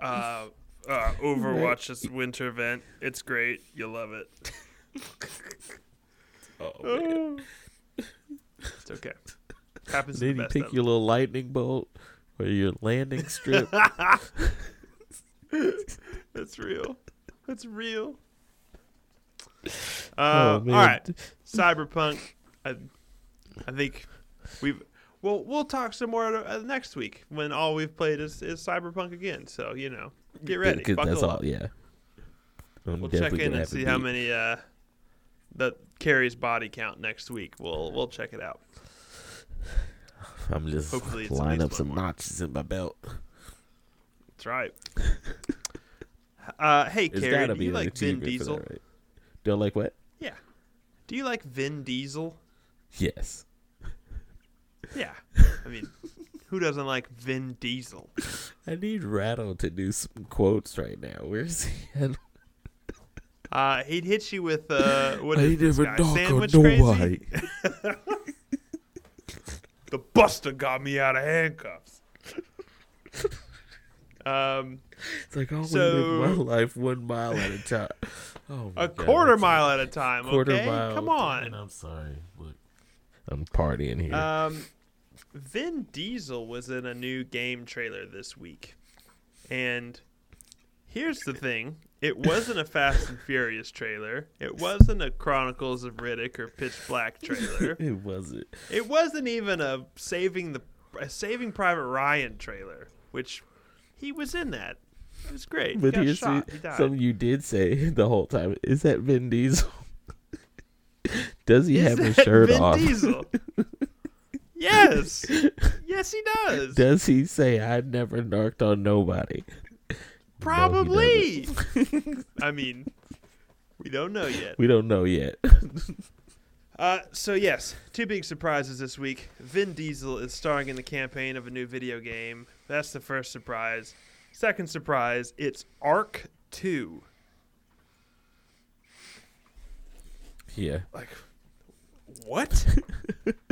Speaker 1: uh, uh, Overwatch's winter event. It's great. You'll love it.
Speaker 2: oh, man.
Speaker 1: It's okay. Happens to
Speaker 2: then you pick
Speaker 1: of
Speaker 2: your little lightning bolt or your landing strip.
Speaker 1: That's real. That's real. Uh,
Speaker 2: oh
Speaker 1: all
Speaker 2: man.
Speaker 1: right. Cyberpunk. I, I think we've. Well, we'll talk some more uh, next week when all we've played is, is Cyberpunk again. So you know, get ready.
Speaker 2: that's
Speaker 1: up.
Speaker 2: all. Yeah. I'm
Speaker 1: We'll check in and see how many uh, that carries body count next week. We'll we'll check it out.
Speaker 2: I'm just
Speaker 1: Hopefully
Speaker 2: line up some
Speaker 1: more.
Speaker 2: notches in my belt.
Speaker 1: That's right. uh, hey,
Speaker 2: It's
Speaker 1: Carrie, do you like Vin Diesel?
Speaker 2: that, right? Do I like what? Yeah.
Speaker 1: Do you like Vin Diesel?
Speaker 2: Yes.
Speaker 1: Yeah. I mean, who doesn't like Vin Diesel?
Speaker 2: I need Rattle to do some quotes right now. Where's he at?
Speaker 1: Uh, he'd hit you with uh, what is this guy? Sandwich crazy? The Buster got me out of handcuffs. um,
Speaker 2: It's like I only
Speaker 1: So-
Speaker 2: live my life one mile at a time. Oh my
Speaker 1: a
Speaker 2: God,
Speaker 1: quarter mile at a time.
Speaker 2: quarter
Speaker 1: okay,
Speaker 2: mile.
Speaker 1: come on.
Speaker 2: I'm sorry. Look, I'm partying here.
Speaker 1: Um, Vin Diesel was in a new game trailer this week, and here's the thing: it wasn't a Fast and Furious trailer. It wasn't a Chronicles of Riddick or Pitch Black trailer.
Speaker 2: it wasn't.
Speaker 1: It wasn't even a Saving the a Saving Private Ryan trailer, which he was in that. It was great. He
Speaker 2: But
Speaker 1: got
Speaker 2: here's
Speaker 1: shot.
Speaker 2: the-
Speaker 1: He died.
Speaker 2: something you did say the whole time. Is that Vin Diesel? Does he
Speaker 1: Is
Speaker 2: have his shirt
Speaker 1: Vin
Speaker 2: off?
Speaker 1: Diesel? Yes. Yes, he does.
Speaker 2: Does he say I never narked on nobody?
Speaker 1: Probably. I mean, we don't know yet.
Speaker 2: We don't know yet.
Speaker 1: Uh, so yes, two big surprises this week. Vin Diesel is starring in the campaign of a new video game. That's the first surprise. Second surprise, it's Ark Two.
Speaker 2: yeah.
Speaker 1: Like, what?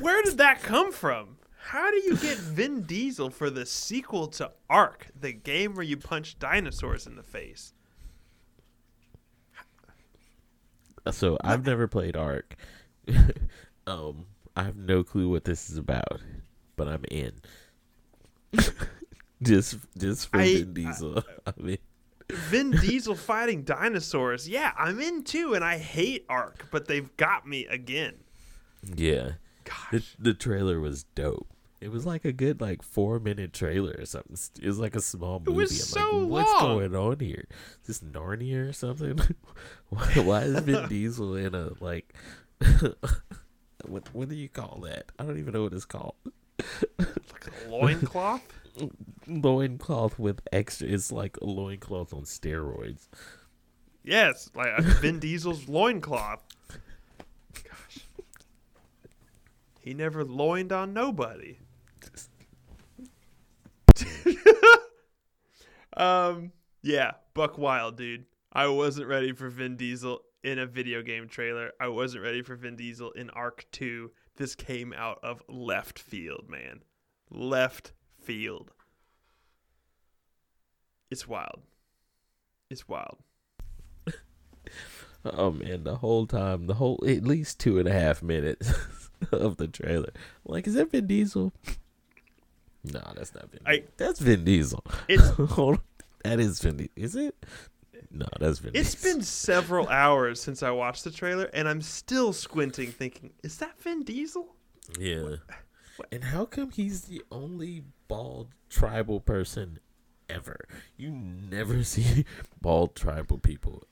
Speaker 1: Where did that come from? How do you get Vin Diesel for the sequel to Ark, the game where you punch dinosaurs in the face?
Speaker 2: So I've never played Ark. um, I have no clue what this is about, but I'm in. just, just for
Speaker 1: I-
Speaker 2: Vin Diesel. I, mean,
Speaker 1: Vin Diesel fighting dinosaurs. Yeah, I'm in too, and I hate Ark, but they've got me again.
Speaker 2: Yeah. The the trailer was dope. It was like a good like four minute trailer or something. It was like a small movie.
Speaker 1: It was
Speaker 2: I'm
Speaker 1: so
Speaker 2: like, what's
Speaker 1: long.
Speaker 2: going on here? Is this Narnia or something? why, why is Vin Diesel in a like? what what do you call that? I don't even know what it's called.
Speaker 1: Like a loincloth?
Speaker 2: Loincloth with extra. It's like a loincloth on steroids.
Speaker 1: yes, like a Vin Diesel's loincloth. Gosh. He never loined on nobody. um, yeah, Buck Wild, dude. I wasn't ready for Vin Diesel in a video game trailer. I wasn't ready for Vin Diesel in Ark 2. This came out of left field, man. Left field. It's wild. It's wild.
Speaker 2: Oh man, the whole time, the whole at least two and a half minutes of the trailer. I'm like, is that Vin Diesel? No, that's not Vin.
Speaker 1: I-
Speaker 2: Diesel. That's Vin Diesel.
Speaker 1: It's
Speaker 2: That is Vin. Di- Is it? No, that's Vin.
Speaker 1: It's
Speaker 2: Diesel.
Speaker 1: been several hours since I watched the trailer, and I'm still squinting, thinking, "Is that Vin Diesel?"
Speaker 2: yeah.
Speaker 1: What-
Speaker 2: And how come he's the only bald tribal person ever? You never see bald tribal people like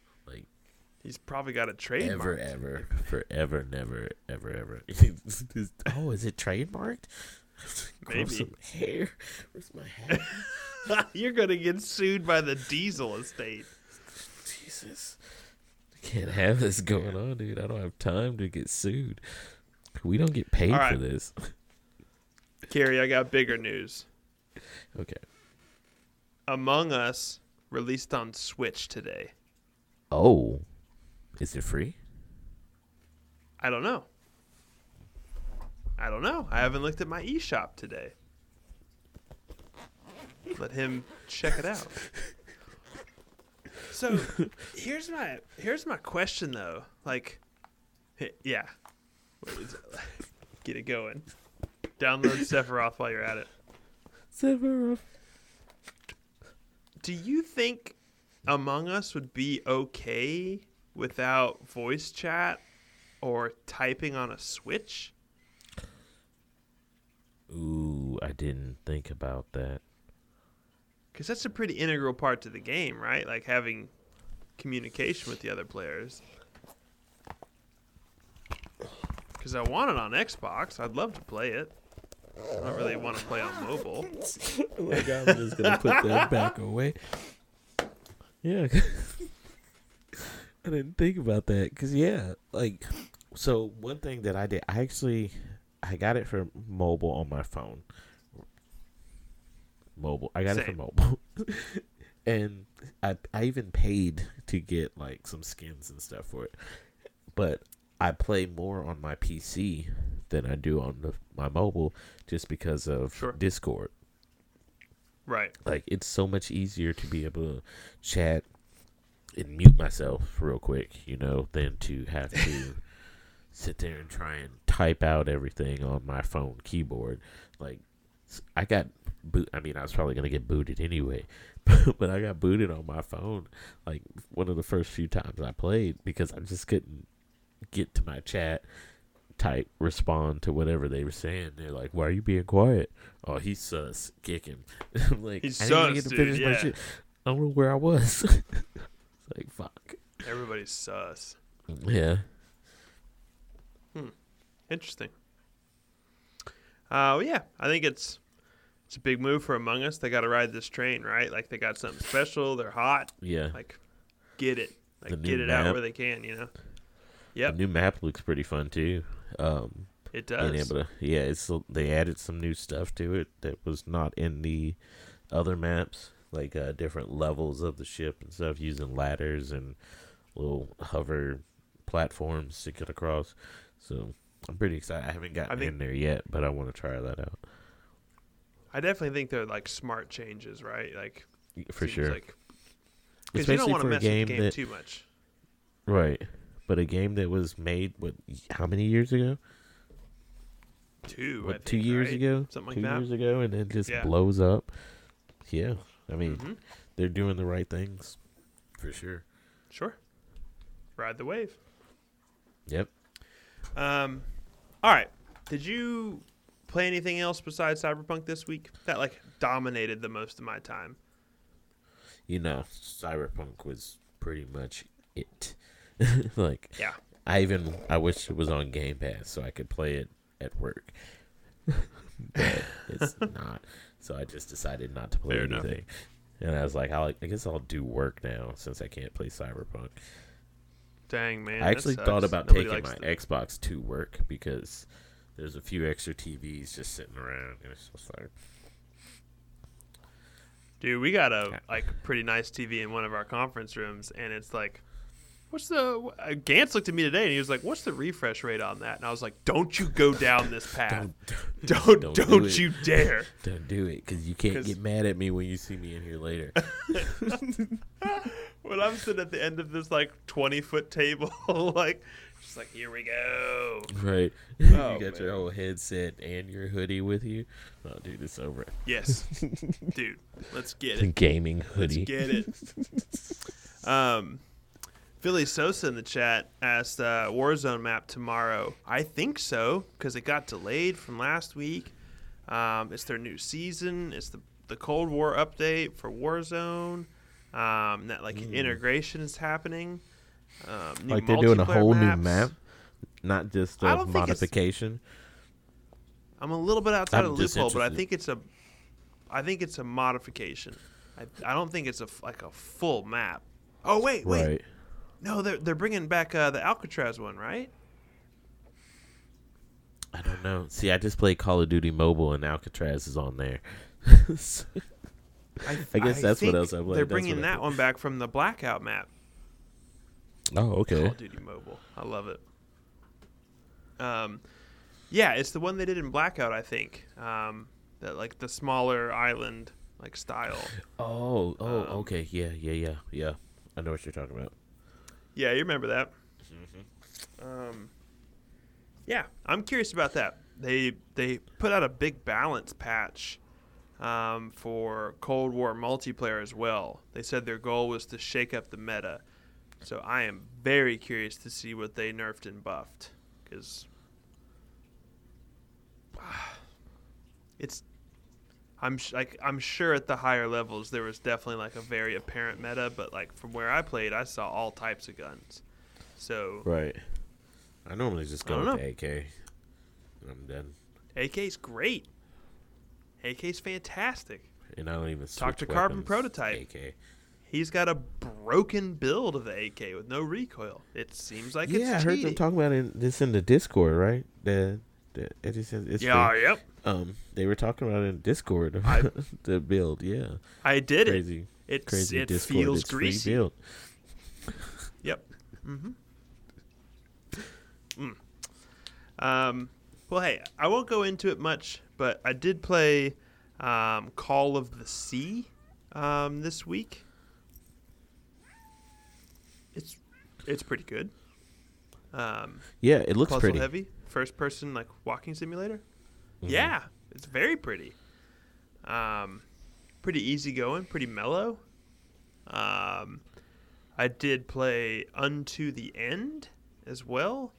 Speaker 1: He's probably got a trademark.
Speaker 2: ever, ever, forever, never, ever, ever. oh, is it trademarked? Grow
Speaker 1: Maybe.
Speaker 2: some hair. Where's my hat?
Speaker 1: You're gonna get sued by the Diesel estate.
Speaker 2: Jesus. I can't have this going on, dude. I don't have time to get sued. We don't get paid
Speaker 1: All
Speaker 2: for this.
Speaker 1: Carrie, I got bigger news.
Speaker 2: Okay.
Speaker 1: Among Us released on Switch today.
Speaker 2: Oh. Is it free?
Speaker 1: I don't know. I don't know. I haven't looked at my eShop today. Let him check it out. So here's my here's my question though. Like, yeah, What is it? get it going. Download Sephiroth while you're at it.
Speaker 2: Sephiroth.
Speaker 1: Do you think Among Us would be okay without voice chat or typing on a Switch?
Speaker 2: Ooh, I didn't think about that.
Speaker 1: Because that's a pretty integral part to the game, right? Like having communication with the other players. Because I want it on Xbox. I'd love to play it. I don't really want to play on mobile.
Speaker 2: like I'm just gonna put that back away. Yeah, I didn't think about that because yeah, like so one thing that I did, I actually I got it for mobile on my phone. Mobile, I got it for mobile, and I I even paid to get like some skins and stuff for it, but I play more on my PC than I do on the, my mobile just because of
Speaker 1: Sure.
Speaker 2: Discord
Speaker 1: Right.
Speaker 2: like it's so much easier to be able to chat and mute myself real quick, you know, than to have to sit there and try and type out everything on my phone keyboard. Like I got boot I mean I was probably going to get booted anyway, but I got booted on my phone like one of the first few times I played because I just couldn't get to my chat type respond to whatever they were saying. They're like, "Why are you being quiet?" Oh, he's sus. Kick him. I'm like,
Speaker 1: He's
Speaker 2: I didn't
Speaker 1: sus,
Speaker 2: get to
Speaker 1: dude,
Speaker 2: finish my
Speaker 1: yeah.
Speaker 2: shit. I don't know where I was. Like, fuck.
Speaker 1: Everybody's sus.
Speaker 2: Yeah. Hmm.
Speaker 1: Interesting. Uh, yeah, I think it's it's a big move for Among Us. They got to ride this train, right? Like they got something special. They're hot.
Speaker 2: Yeah.
Speaker 1: Like, get it. Like,
Speaker 2: new
Speaker 1: get it out where they can. You know.
Speaker 2: Yeah.
Speaker 1: The
Speaker 2: new map looks pretty fun too. Um,
Speaker 1: it
Speaker 2: being
Speaker 1: does.
Speaker 2: able to, yeah, it's they added some new stuff to it that was not in the other maps, like uh, different levels of the ship and stuff, using ladders and little hover platforms to get across. So I'm pretty excited. I haven't gotten
Speaker 1: I think-
Speaker 2: in there yet, but I want to try that out
Speaker 1: I definitely think they're like smart changes, right? Like
Speaker 2: for sure.
Speaker 1: Like, because you don't want to mess
Speaker 2: game
Speaker 1: with the game
Speaker 2: that
Speaker 1: too much.
Speaker 2: right, but a game that was made what how many years ago?
Speaker 1: Two.
Speaker 2: What
Speaker 1: think,
Speaker 2: two years
Speaker 1: right?
Speaker 2: ago?
Speaker 1: Something like
Speaker 2: two
Speaker 1: that.
Speaker 2: years ago, and it just
Speaker 1: Yeah.
Speaker 2: blows up. Yeah, I mean
Speaker 1: Mhm.
Speaker 2: they're doing the right things for sure.
Speaker 1: Sure. Ride the wave.
Speaker 2: Yep.
Speaker 1: Um, all right. Did you play anything else besides Cyberpunk this week that like dominated the most of my time?
Speaker 2: You know, Cyberpunk was pretty much it. like
Speaker 1: Yeah.
Speaker 2: I even I wish it was on Game Pass so I could play it at work. but it's not. So I just decided not to play
Speaker 1: Fair enough.
Speaker 2: anything. And I was like, I'll, I guess I'll do work now since I can't play Cyberpunk.
Speaker 1: Dang man.
Speaker 2: I actually thought about
Speaker 1: Nobody
Speaker 2: taking my
Speaker 1: the-
Speaker 2: Xbox to work because there's a few extra TVs just sitting around, and it's just like,
Speaker 1: Dude, we got a like pretty nice TV in one of our conference rooms, and it's like, what's the? Uh, Gantz looked at me today, and he was like, "What's the refresh rate on that?" And I was like, "Don't you go down this path. don't
Speaker 2: don't
Speaker 1: don't,
Speaker 2: do it.
Speaker 1: you dare."
Speaker 2: don't do it because you can't get mad at me when you see me in here later.
Speaker 1: when I'm sitting at the end of this like 20 foot table, like, just like, here we go.
Speaker 2: right?
Speaker 1: Oh,
Speaker 2: you got your whole headset and your hoodie with you. Oh, dude, it's over.
Speaker 1: Yes, dude, let's get it.
Speaker 2: Gaming
Speaker 1: Let's
Speaker 2: hoodie.
Speaker 1: get it. Um, Philly Sosa in the chat asked uh, Warzone map tomorrow. I think so because it got delayed from last week. Um, it's their new season. It's the the Cold War update for Warzone. Um, that like integration is happening. Um, new
Speaker 2: like they're doing a whole
Speaker 1: maps.
Speaker 2: new map, not just a
Speaker 1: don't think it's-
Speaker 2: modification.
Speaker 1: I'm a little bit outside
Speaker 2: I'm
Speaker 1: of the loophole, but I think it's a, I think it's a modification. I, I don't think it's a f- like a full map. Oh wait, wait,
Speaker 2: Right.
Speaker 1: No, they're they're bringing back uh, the Alcatraz one, right?
Speaker 2: I don't know. See, I just played Call of Duty Mobile, and Alcatraz is on there.
Speaker 1: I,
Speaker 2: I guess that's what else I played.
Speaker 1: They're bringing that one back from the Blackout map.
Speaker 2: oh, okay.
Speaker 1: Call of Duty Mobile. I love it. Um, yeah, it's the one they did in Blackout, I think. Um, that like the smaller island like style.
Speaker 2: Oh, oh,
Speaker 1: Um,
Speaker 2: okay. Yeah, yeah, yeah, yeah. I know what you're talking about.
Speaker 1: Yeah, you remember that. Um, yeah, I'm curious about that. They they put out a big balance patch um, for Cold War multiplayer as well. They said their goal was to shake up the meta. So I am very curious to see what they nerfed and buffed because it's I'm sh- like I'm sure at the higher levels there was definitely like a very apparent meta, but like from where I played, I saw all types of guns. So
Speaker 2: Right. I normally just go with the AK. And I'm done.
Speaker 1: AK's great. AK's fantastic.
Speaker 2: And I don't even
Speaker 1: Talk to Carbon. Prototype.
Speaker 2: AK.
Speaker 1: He's got a broken build of the AK with no recoil. It seems like it's
Speaker 2: yeah, I heard them talking about it, this in the Discord, right? The, the it just says it's
Speaker 1: Yeah,
Speaker 2: the-
Speaker 1: yep.
Speaker 2: Um they were talking about it in Discord
Speaker 1: I-
Speaker 2: the build, yeah.
Speaker 1: I did it.
Speaker 2: Crazy
Speaker 1: It's
Speaker 2: crazy
Speaker 1: it
Speaker 2: Discord
Speaker 1: feels
Speaker 2: it's
Speaker 1: greasy.
Speaker 2: build.
Speaker 1: Yep. Mm-hmm. Mm. Um, well, hey, I won't go into it much, but I did play um, Call of the Sea um, this week. It's it's pretty good. Um,
Speaker 2: Yeah, it looks pretty.
Speaker 1: heavy, first person like walking simulator.
Speaker 2: Mhm.
Speaker 1: Yeah, it's very pretty. Um, pretty easy going, pretty mellow. Um, I did play Unto the End as well,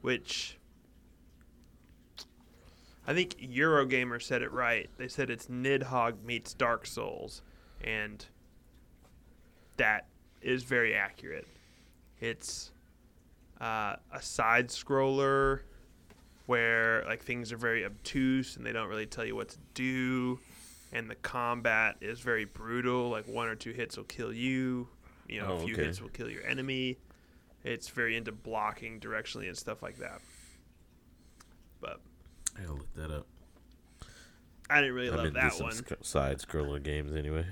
Speaker 1: which I think Eurogamer said it right. They said it's Nidhogg meets Dark Souls, and that is very accurate. It's uh, a side scroller where like things are very obtuse and they don't really tell you what to do and the combat is very brutal like one or two hits will kill you you know
Speaker 2: Oh,
Speaker 1: a few
Speaker 2: okay.
Speaker 1: hits will kill your enemy it's very into blocking directionally and stuff like that but
Speaker 2: I gotta look that up.
Speaker 1: i didn't really
Speaker 2: I'm
Speaker 1: love that one
Speaker 2: sc- side scroller games anyway.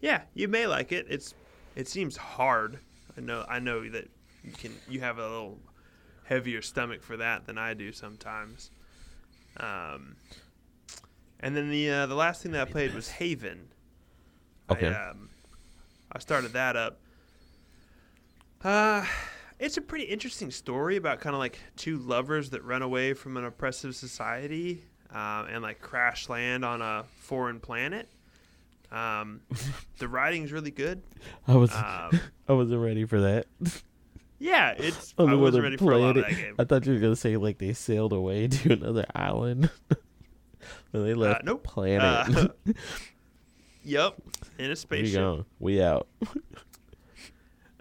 Speaker 1: yeah you may like it it's it seems hard i know i know that you can you have a little heavier stomach for that than i do sometimes. Um and then the uh, the last thing that i played was haven.
Speaker 2: Okay.
Speaker 1: I, um, I started that up. Uh it's a pretty interesting story about kind of like two lovers that run away from an oppressive society um, and like crash land on a foreign planet. Um, the writing's really good.
Speaker 2: I was
Speaker 1: um,
Speaker 2: I wasn't ready for that.
Speaker 1: yeah it's i wasn't ready for a lot of that game
Speaker 2: I thought you were gonna say like they sailed away to another island. and they left
Speaker 1: nope.
Speaker 2: the planet.
Speaker 1: Uh, yep in a
Speaker 2: we
Speaker 1: spaceship
Speaker 2: gone. We out.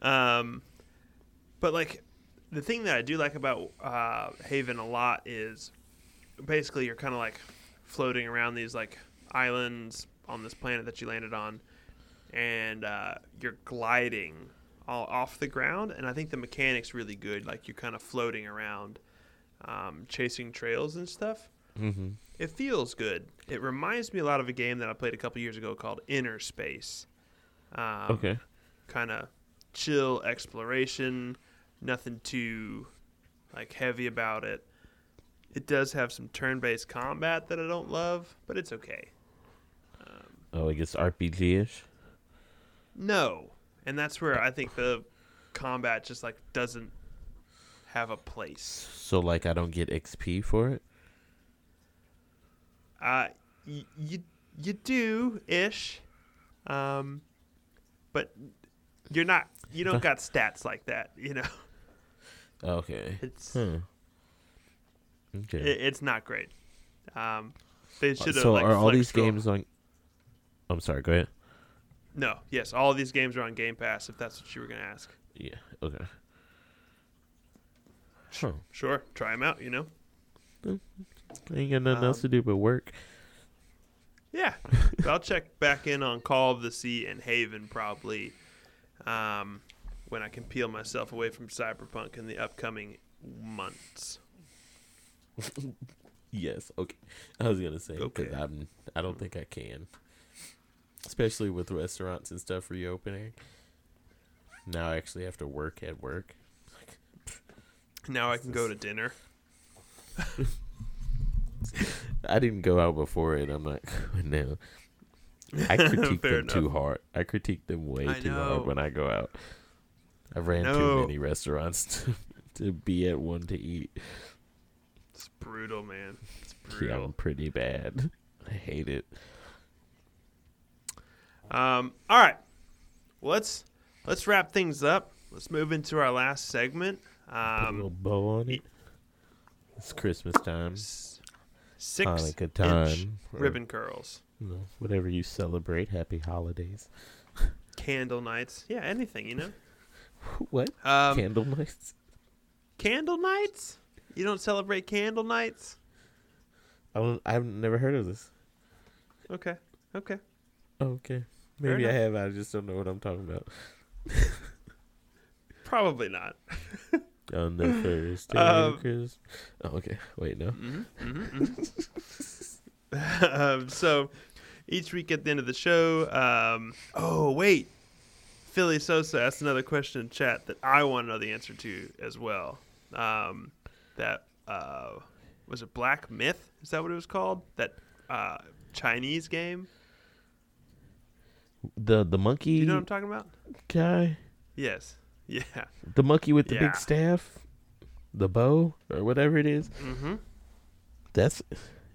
Speaker 1: Um, but like the thing that I do like about uh, Haven a lot is basically you're kind of like floating around these like islands on this planet that you landed on, and uh, you're gliding all off the ground. And I think the mechanics really good. Like you're kind of floating around, um, chasing trails and stuff.
Speaker 2: Mm-hmm.
Speaker 1: It feels good. It reminds me a lot of a game that I played a couple years ago called Inner Space. Um,
Speaker 2: Okay.
Speaker 1: kind of chill exploration, nothing too like heavy about it. It does have some turn-based combat that I don't love, but it's okay. Um,
Speaker 2: Oh, I guess RPG ish.
Speaker 1: no, and that's where I think the combat just like doesn't have a place.
Speaker 2: So like I don't get XP for it.
Speaker 1: Uh, y- you you do ish, um, but you're not. You don't got stats like that. You know,
Speaker 2: Okay.
Speaker 1: it's
Speaker 2: Huh. Okay.
Speaker 1: it, it's not great. Um, they should have.
Speaker 2: so
Speaker 1: like,
Speaker 2: are all these
Speaker 1: scroll-
Speaker 2: games on? I'm sorry. Go ahead.
Speaker 1: No, yes, all of these games are on Game Pass. If that's what you were gonna ask,
Speaker 2: Yeah. Okay. Huh.
Speaker 1: sure, try them out. You know,
Speaker 2: I ain't got nothing else
Speaker 1: Um,
Speaker 2: to do but work.
Speaker 1: yeah. But I'll check back in on Call of the Sea and Haven probably um, when I can peel myself away from Cyberpunk in the upcoming months.
Speaker 2: Yes. Okay. I was gonna say because
Speaker 1: Okay.
Speaker 2: I'm. I don't think I can. Especially with restaurants and stuff reopening. Now I actually have to work at work.
Speaker 1: Now I can go to dinner.
Speaker 2: I didn't go out before it. I'm not going now. I critique them too hard. I critique them way
Speaker 1: I
Speaker 2: too
Speaker 1: know.
Speaker 2: hard when I go out. I ran too many restaurants to, to be at one to eat.
Speaker 1: It's brutal, man. It's
Speaker 2: Yeah,
Speaker 1: brutal.
Speaker 2: I'm pretty bad. I hate it.
Speaker 1: Um, all right, well, let's let's wrap things up. Let's move into our last segment.
Speaker 2: A little
Speaker 1: Um,
Speaker 2: bow on it. It's Christmas time,
Speaker 1: six
Speaker 2: Hanukkah time,
Speaker 1: ribbon curls,
Speaker 2: you know, whatever you celebrate. Happy holidays.
Speaker 1: candle nights. Yeah, anything you know.
Speaker 2: What?
Speaker 1: Um,
Speaker 2: Candle nights?
Speaker 1: candle nights. You don't celebrate candle nights?
Speaker 2: I don't. I've never heard of this.
Speaker 1: Okay, okay.
Speaker 2: Okay. Maybe I have. I just don't know what I'm talking about.
Speaker 1: Probably not.
Speaker 2: On the first day
Speaker 1: Um,
Speaker 2: Christmas. Oh, okay. Wait, no.
Speaker 1: Mm-hmm, um, so each week at the end of the show, um, oh wait, Philly Sosa asked another question in chat that I want to know the answer to as well. Um, that uh, was it Black Myth? Is that what it was called? That uh, Chinese game?
Speaker 2: The the monkey
Speaker 1: You know what I'm talking about?
Speaker 2: guy,
Speaker 1: Yes. Yeah.
Speaker 2: the monkey with the
Speaker 1: Yeah.
Speaker 2: big staff, the bow or whatever it is.
Speaker 1: Mm-hmm.
Speaker 2: That's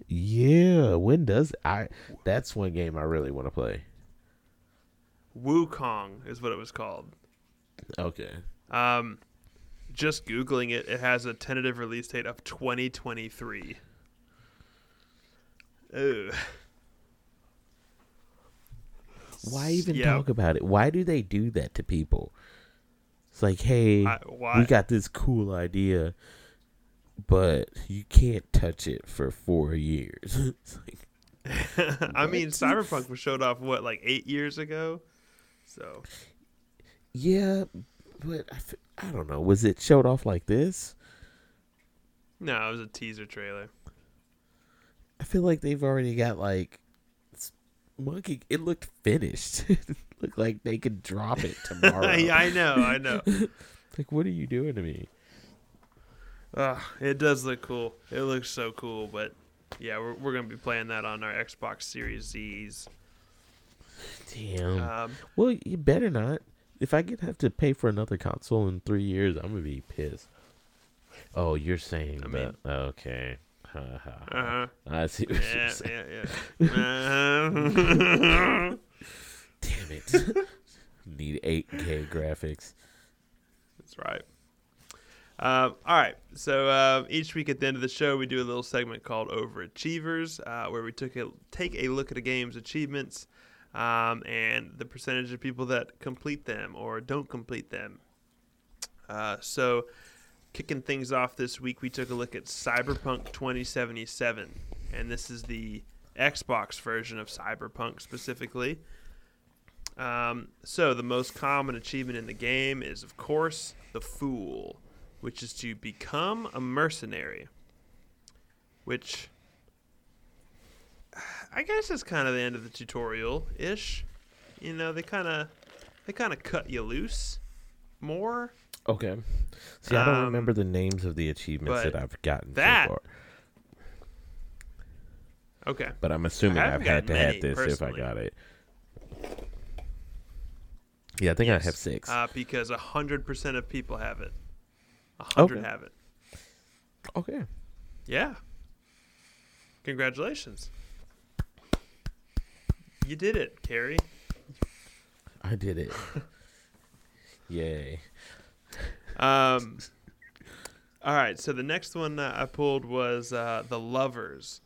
Speaker 2: yeah. When does I? That's one game I really want to play.
Speaker 1: Wukong is what it was called.
Speaker 2: Okay.
Speaker 1: Um, just googling it, it has a tentative release date of 2023. Ugh.
Speaker 2: Why even
Speaker 1: Yeah.
Speaker 2: talk about it? Why do they do that to people? It's like, hey,
Speaker 1: I, why?
Speaker 2: we got this cool idea, but you can't touch it for four years. Like,
Speaker 1: I mean, Cyberpunk was showed off what like eight years ago. So
Speaker 2: yeah, but I, f- I don't know. Was it showed off like this?
Speaker 1: no, it was a teaser trailer.
Speaker 2: I feel like they've already got like monkey. It looked finished. it looked like they could drop it tomorrow.
Speaker 1: yeah, I know, I know.
Speaker 2: Like, what are you doing to me?
Speaker 1: Ugh, it does look cool. It looks so cool, but yeah, we're we're gonna be playing that on our Xbox Series Z's.
Speaker 2: Damn.
Speaker 1: Um,
Speaker 2: well, you better not. If I get have to pay for another console in three years, I'm gonna be pissed. Oh, you're saying
Speaker 1: I
Speaker 2: that? okay. Ha, ha, ha.
Speaker 1: uh-huh.
Speaker 2: I see what you're saying.
Speaker 1: yeah, yeah. Uh-huh.
Speaker 2: Damn it. Need 8K graphics.
Speaker 1: That's right. Um, all right. So uh, each week at the end of the show, we do a little segment called Overachievers, uh, where we took a, take a look at a game's achievements um, and the percentage of people that complete them or don't complete them. Uh, so, kicking things off this week, we took a look at Cyberpunk 2077, and this is the Xbox version of Cyberpunk specifically. Um, so the most common achievement in the game is, of course, the Fool, which is to become a mercenary. Which I guess is kind of the end of the tutorial ish. You know, they kind of they kind of cut you loose more.
Speaker 2: Okay. See, I don't
Speaker 1: Um,
Speaker 2: remember the names of the achievements that I've gotten
Speaker 1: that-
Speaker 2: so far.
Speaker 1: Okay.
Speaker 2: But I'm assuming I've had to have this if I got it. Yeah, I think I have six.
Speaker 1: Uh, because a hundred percent of people have it. A hundred
Speaker 2: Okay.
Speaker 1: have it.
Speaker 2: okay.
Speaker 1: Yeah. Congratulations. You did it, Carrie.
Speaker 2: I did it. Yay.
Speaker 1: Um, all right, so the next one I pulled was uh, the Lovers,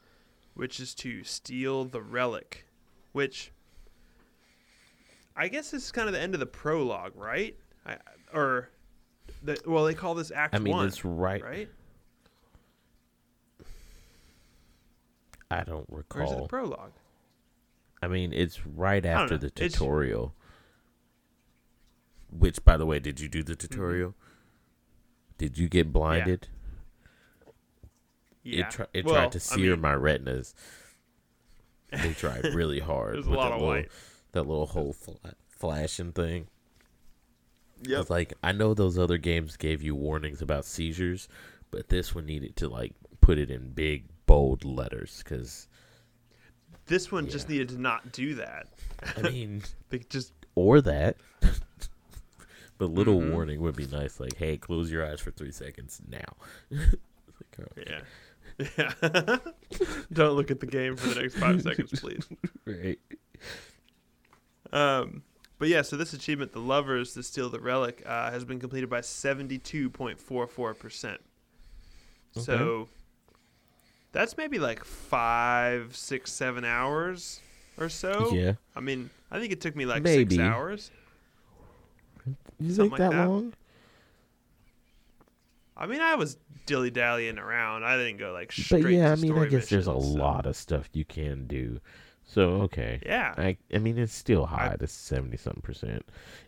Speaker 1: which is to steal the relic, which I guess this is kind of the end of the prologue, right? I, or the well, they call this Act
Speaker 2: I mean,
Speaker 1: One,
Speaker 2: it's right.
Speaker 1: right?
Speaker 2: I don't
Speaker 1: Or is it the
Speaker 2: recall.
Speaker 1: prologue?
Speaker 2: I mean, it's right after the
Speaker 1: It's-
Speaker 2: tutorial. Which, by the way, did you do the
Speaker 1: Mm-hmm.
Speaker 2: Tutorial? Did you get blinded?
Speaker 1: Yeah.
Speaker 2: It, try, it
Speaker 1: Well,
Speaker 2: tried to
Speaker 1: I
Speaker 2: sear
Speaker 1: mean,
Speaker 2: my retinas. They tried really hard.
Speaker 1: There's a
Speaker 2: with
Speaker 1: lot
Speaker 2: that
Speaker 1: of
Speaker 2: little,
Speaker 1: white.
Speaker 2: That little whole fla- flashing thing.
Speaker 1: Yep.
Speaker 2: It's like I know those other games gave you warnings about seizures, but this one needed to like put it in big bold letters because
Speaker 1: This one just needed to not do that.
Speaker 2: I mean,
Speaker 1: They just
Speaker 2: or that. but little
Speaker 1: Mhm.
Speaker 2: warning would be nice, like, "Hey, close your eyes for three seconds now." Like, oh,
Speaker 1: yeah. Yeah. Don't look at the game for the next five seconds, please.
Speaker 2: right.
Speaker 1: Um, but yeah, so this achievement, the lovers to steal the relic, uh, has been completed by seventy-two point four four percent. So that's maybe like five, six, seven hours or so.
Speaker 2: Yeah.
Speaker 1: I mean, I think it took me like
Speaker 2: Maybe.
Speaker 1: six hours.
Speaker 2: You
Speaker 1: Something
Speaker 2: think
Speaker 1: like
Speaker 2: that,
Speaker 1: that.
Speaker 2: long?
Speaker 1: I mean, I was dilly dallying around. I didn't go like straight.
Speaker 2: But
Speaker 1: yeah,
Speaker 2: I mean, I guess there's a
Speaker 1: so-
Speaker 2: lot of stuff you can do. So okay.
Speaker 1: Yeah,
Speaker 2: I I mean, it's still high
Speaker 1: I-
Speaker 2: to seventy something percent,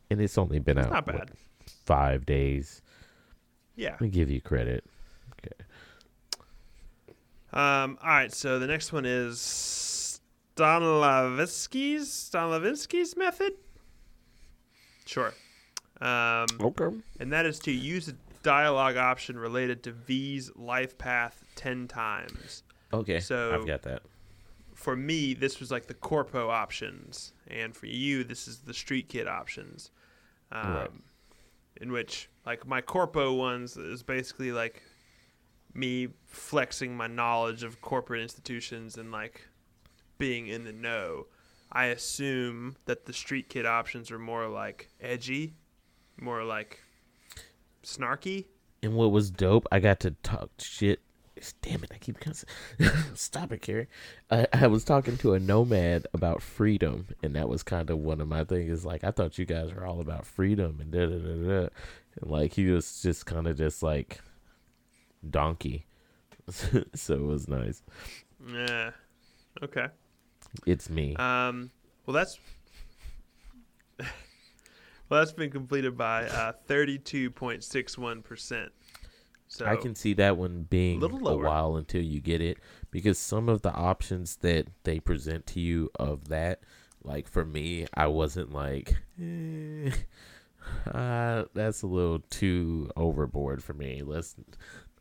Speaker 2: and it's only been
Speaker 1: it's
Speaker 2: out
Speaker 1: not
Speaker 2: what, five days.
Speaker 1: Yeah.
Speaker 2: I give you credit. Okay.
Speaker 1: Um, all right, so the next one is Stanislavski's Stanislavski's method. Sure. Um,
Speaker 2: Okay.
Speaker 1: and that is to use a dialogue option related to V's life path ten times.
Speaker 2: Okay.
Speaker 1: So-
Speaker 2: I've got that.
Speaker 1: For me, this was like the corpo options, and for you, this is the street kid options. Um,
Speaker 2: Right.
Speaker 1: In which, like, my corpo ones is basically like me flexing my knowledge of corporate institutions and like being in the know. I assume that the street kid options are more like edgy, more like snarky.
Speaker 2: And what was dope, I got to talk shit. Damn it! I keep. Stop it, Carrie. I, I was talking to a nomad about freedom, and that was kind of one of my things. Is like I thought you guys were all about freedom and da da da da. And, like he was just kind of just like donkey. so it was nice.
Speaker 1: Yeah. Okay.
Speaker 2: It's me.
Speaker 1: Um. Well, that's that's been completed by uh, thirty-two point six one percent. So
Speaker 2: I can see that one being a
Speaker 1: lower.
Speaker 2: while until you get it because some of the options that they present to you of that, like for me, I wasn't like, eh, uh, that's a little too overboard for me. Let's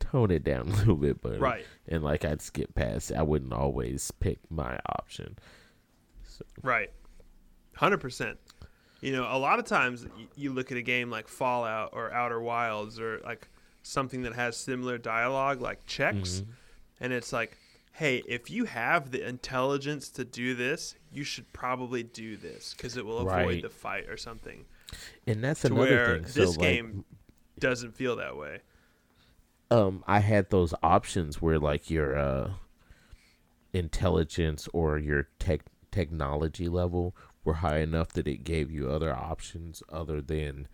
Speaker 2: tone it down a little bit, but
Speaker 1: right.
Speaker 2: and like I'd skip past. I wouldn't always pick my option. So,
Speaker 1: Right. 100%. You know, a lot of times you look at a game like Fallout or Outer Worlds or like something that has similar dialogue like checks
Speaker 2: mhm.
Speaker 1: and it's like, "Hey, if you have the intelligence to do this, you should probably do this because it will avoid
Speaker 2: Right.
Speaker 1: the fight or something."
Speaker 2: and that's
Speaker 1: To
Speaker 2: another
Speaker 1: where
Speaker 2: thing.
Speaker 1: this
Speaker 2: so like,
Speaker 1: game doesn't feel that way.
Speaker 2: um I had those options where like your uh intelligence or your tech technology level were high enough that it gave you other options other than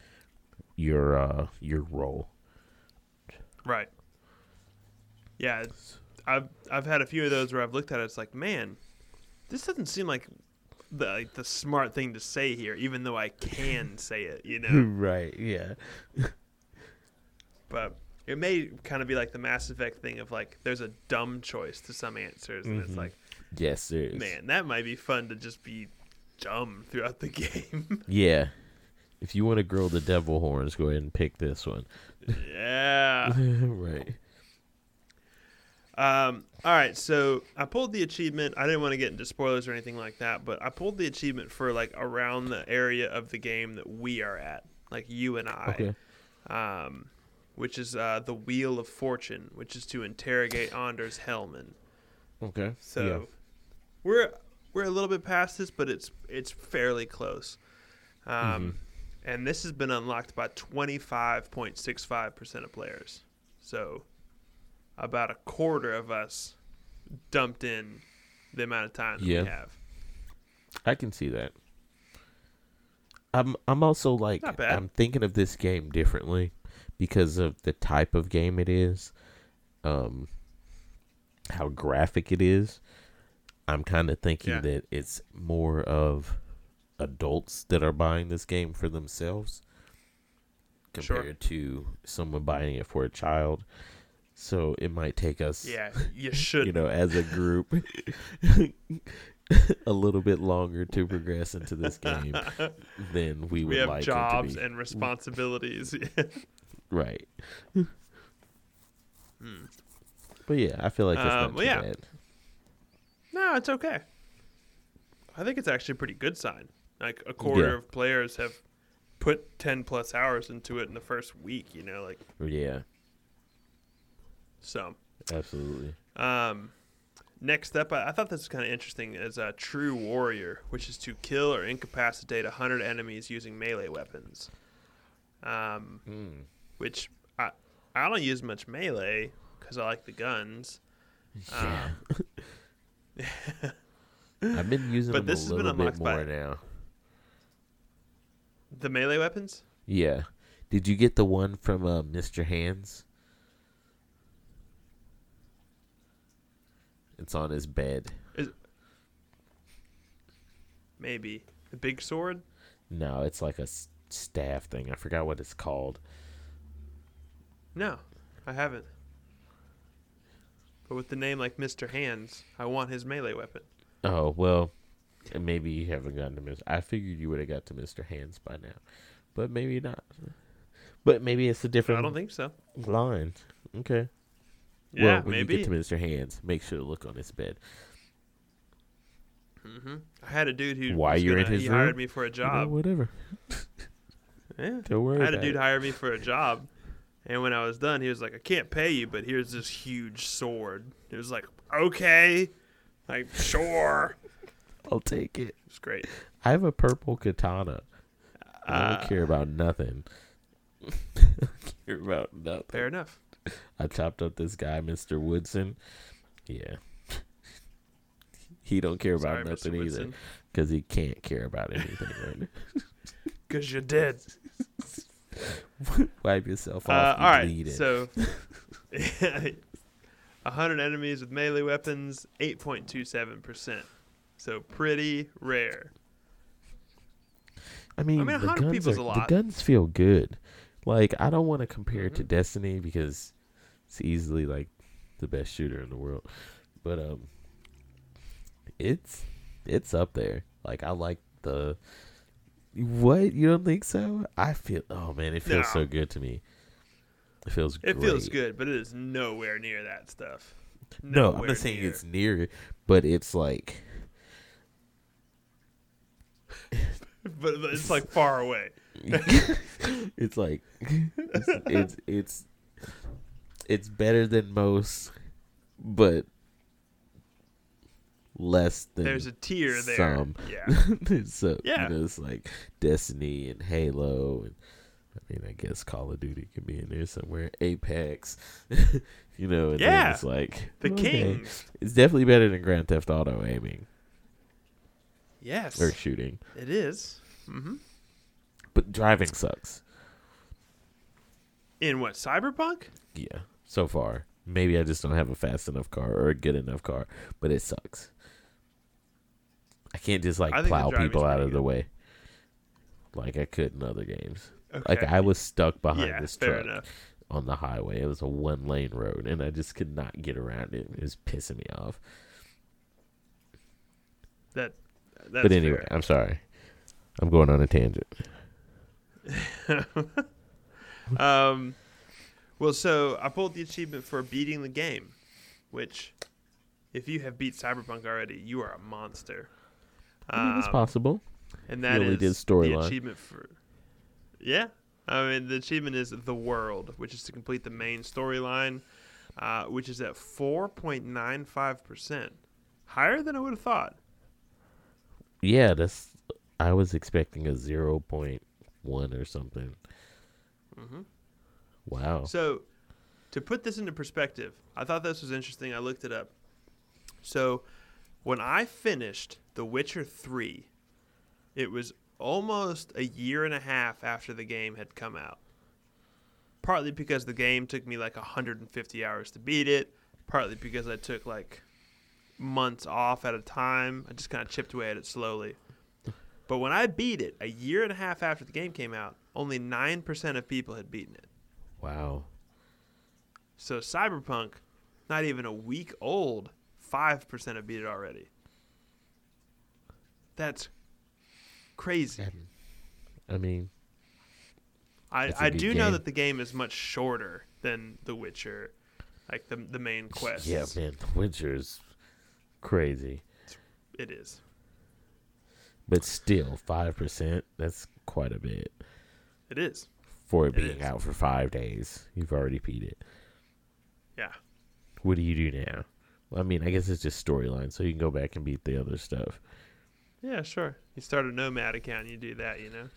Speaker 2: your uh your role.
Speaker 1: Right. Yeah, it's, I've I've had a few of those where I've looked at it. It's like, man, this doesn't seem like the like the smart thing to say here, even though I can say it, you know.
Speaker 2: right, yeah.
Speaker 1: but it may kind of be like the Mass Effect thing of like, there's a dumb choice to some answers, and it's
Speaker 2: Mhm.
Speaker 1: like,
Speaker 2: Yes, there is.
Speaker 1: man, that might be fun to just be dumb throughout the game.
Speaker 2: Yeah. If you want to grow the devil horns, go ahead and pick this one.
Speaker 1: yeah.
Speaker 2: right.
Speaker 1: Um, all right, so I pulled the achievement. I didn't want to get into spoilers or anything like that, but I pulled the achievement for like around the area of the game that we are at, like you and I,
Speaker 2: Okay.
Speaker 1: um, which is uh, the Wheel of Fortune, which is to interrogate Anders Hellman.
Speaker 2: Okay.
Speaker 1: So
Speaker 2: yeah.
Speaker 1: we're we're a little bit past this, but it's it's fairly close. Um,
Speaker 2: Mm-hmm.
Speaker 1: And this has been unlocked by twenty five point six five percent of players. So about a quarter of us dumped in the amount of time that
Speaker 2: Yeah.
Speaker 1: we have.
Speaker 2: I can see that. I'm I'm also like I'm thinking of this game differently because of the type of game it is. Um how graphic it is. I'm kind of thinking
Speaker 1: Yeah.
Speaker 2: that it's more of adults that are buying this game for themselves
Speaker 1: Sure.
Speaker 2: compared to someone buying it for a child. So it might take us
Speaker 1: Yeah, you should.
Speaker 2: you know, as a group, a little bit longer to progress into this game than we would
Speaker 1: we have
Speaker 2: like
Speaker 1: jobs
Speaker 2: it to be.
Speaker 1: and responsibilities.
Speaker 2: right. But yeah, I feel like it's
Speaker 1: Um,
Speaker 2: not
Speaker 1: well,
Speaker 2: too
Speaker 1: yeah.
Speaker 2: bad.
Speaker 1: No, it's okay. I think it's actually a pretty good sign. Like a quarter
Speaker 2: Yeah.
Speaker 1: of players have put ten plus hours into it in the first week. You know, like
Speaker 2: Yeah,
Speaker 1: so.
Speaker 2: absolutely.
Speaker 1: Um, next up, I, I thought this was kind of interesting as a true warrior, which is to kill or incapacitate hundred enemies using melee weapons. Um,
Speaker 2: Hmm.
Speaker 1: which I I don't use much melee because I like the guns.
Speaker 2: Yeah,
Speaker 1: Um,
Speaker 2: I've been using
Speaker 1: but
Speaker 2: them
Speaker 1: this
Speaker 2: a
Speaker 1: has been
Speaker 2: little bit
Speaker 1: unlocked by-
Speaker 2: more now.
Speaker 1: the melee weapons.
Speaker 2: Yeah. Did you get the one from uh, Mr. Hands? It's on his bed.
Speaker 1: Maybe the big sword.
Speaker 2: No, it's like a s- staff thing. I forgot what it's called.
Speaker 1: No, I haven't. But with the name like Mr. Hands, I want his melee weapon.
Speaker 2: Oh well, maybe you haven't gotten to Mr. I figured you would have got to Mr. Hands by now, but maybe not. But maybe it's a different I
Speaker 1: don't think so.
Speaker 2: line. Okay.
Speaker 1: Yeah,
Speaker 2: well, when
Speaker 1: maybe.
Speaker 2: you get to Mr. Hands, make sure to look on his bed.
Speaker 1: hmm I had a dude who why
Speaker 2: you're in
Speaker 1: gonna-
Speaker 2: his
Speaker 1: he
Speaker 2: room?
Speaker 1: hired me for a
Speaker 2: You know,
Speaker 1: job.
Speaker 2: whatever.
Speaker 1: yeah,
Speaker 2: Don't worry
Speaker 1: I had a dude
Speaker 2: it.
Speaker 1: hire me for a job, and when I was done, he was like, "I can't pay you, but here's this huge sword." It was like, "Okay, like sure."
Speaker 2: I'll take it.
Speaker 1: It's great.
Speaker 2: I have a purple katana. I
Speaker 1: Uh,
Speaker 2: don't care about nothing. Care about nothing.
Speaker 1: Fair enough.
Speaker 2: I chopped up this guy, Mr. Woodson. Yeah. he don't care about
Speaker 1: Sorry,
Speaker 2: nothing either because he can't care about anything right now.
Speaker 1: because you did.
Speaker 2: Wipe yourself
Speaker 1: Uh,
Speaker 2: off. you
Speaker 1: all right, so 100 enemies with melee weapons, 8.27%. So pretty rare.
Speaker 2: I mean, I
Speaker 1: mean,
Speaker 2: the
Speaker 1: 100
Speaker 2: guns
Speaker 1: people's
Speaker 2: are,
Speaker 1: a
Speaker 2: the guns feel good. Like I don't want to compare it to
Speaker 1: Mhm.
Speaker 2: Destiny because it's easily like the best shooter in the world, but um, it's it's up there. Like I like the what you don't think so? I feel oh man, it feels so good to me. It feels good.
Speaker 1: It
Speaker 2: great.
Speaker 1: feels good, but it is nowhere near that stuff.
Speaker 2: No, I'm not saying
Speaker 1: near.
Speaker 2: it's near, but it's like
Speaker 1: but but it's like far away.
Speaker 2: it's like it's, it's it's it's better than most, but less than
Speaker 1: There's a tier there.
Speaker 2: some.
Speaker 1: Yeah.
Speaker 2: so
Speaker 1: Yeah.
Speaker 2: you know, it's like Destiny and Halo, and I mean, I guess Call of Duty could be in there somewhere. Apex, you know, and
Speaker 1: Yeah.
Speaker 2: it's like
Speaker 1: The
Speaker 2: okay.
Speaker 1: Kings.
Speaker 2: It's definitely better than Grand Theft Auto aiming
Speaker 1: Yes.
Speaker 2: or shooting,
Speaker 1: It is. Mm-hmm.
Speaker 2: but driving sucks.
Speaker 1: In what, Cyberpunk?
Speaker 2: Yeah, so far. Maybe I just don't have a fast enough car or a good enough car, but it sucks. I can't just like
Speaker 1: I think the
Speaker 2: plow people out of the way like I could in other games.
Speaker 1: Okay.
Speaker 2: Like I was stuck behind
Speaker 1: yeah,
Speaker 2: this truck
Speaker 1: enough.
Speaker 2: on the highway. It was a one lane road, and I just could not get around it. It was pissing me off.
Speaker 1: That, that's
Speaker 2: but anyway, I'm sorry. I'm going on a tangent.
Speaker 1: um, well, so I pulled the achievement for beating the game, which, if you have beat Cyberpunk already, you are a monster.
Speaker 2: I mean, it's
Speaker 1: Um,
Speaker 2: possible.
Speaker 1: And that is
Speaker 2: only did
Speaker 1: the
Speaker 2: storyline.
Speaker 1: achievement for. Yeah, I mean the achievement is the world, which is to complete the main storyline, uh, which is at four point nine five percent, higher than I would have thought.
Speaker 2: Yeah, that's. I was expecting a zero point one or something.
Speaker 1: hmm
Speaker 2: Wow.
Speaker 1: So, to put this into perspective, I thought this was interesting. I looked it up. So, when I finished The Witcher 3, it was almost a year and a half after the game had come out. Partly because the game took me like 150 hours to beat it, partly because I took like months off at a time. I just kind of chipped away at it slowly. But when I beat it a year and a half after the game came out, only 9% of people had beaten it.
Speaker 2: Wow.
Speaker 1: So Cyberpunk, not even a week old, five percent have beat it already. That's crazy.
Speaker 2: I mean,
Speaker 1: I,
Speaker 2: It's
Speaker 1: I do know that the game is much shorter than The Witcher, like the the main quest.
Speaker 2: yeah, man, The Witcher's crazy,
Speaker 1: it is.
Speaker 2: but still, five percent—that's quite a bit
Speaker 1: It is.
Speaker 2: for it
Speaker 1: It
Speaker 2: being
Speaker 1: is.
Speaker 2: out for five days. You've already beat it.
Speaker 1: Yeah.
Speaker 2: What do you do now? I mean, I guess it's just storyline, so you can go back and beat the other stuff.
Speaker 1: Yeah, sure. You start a Nomad account, you do that, you know.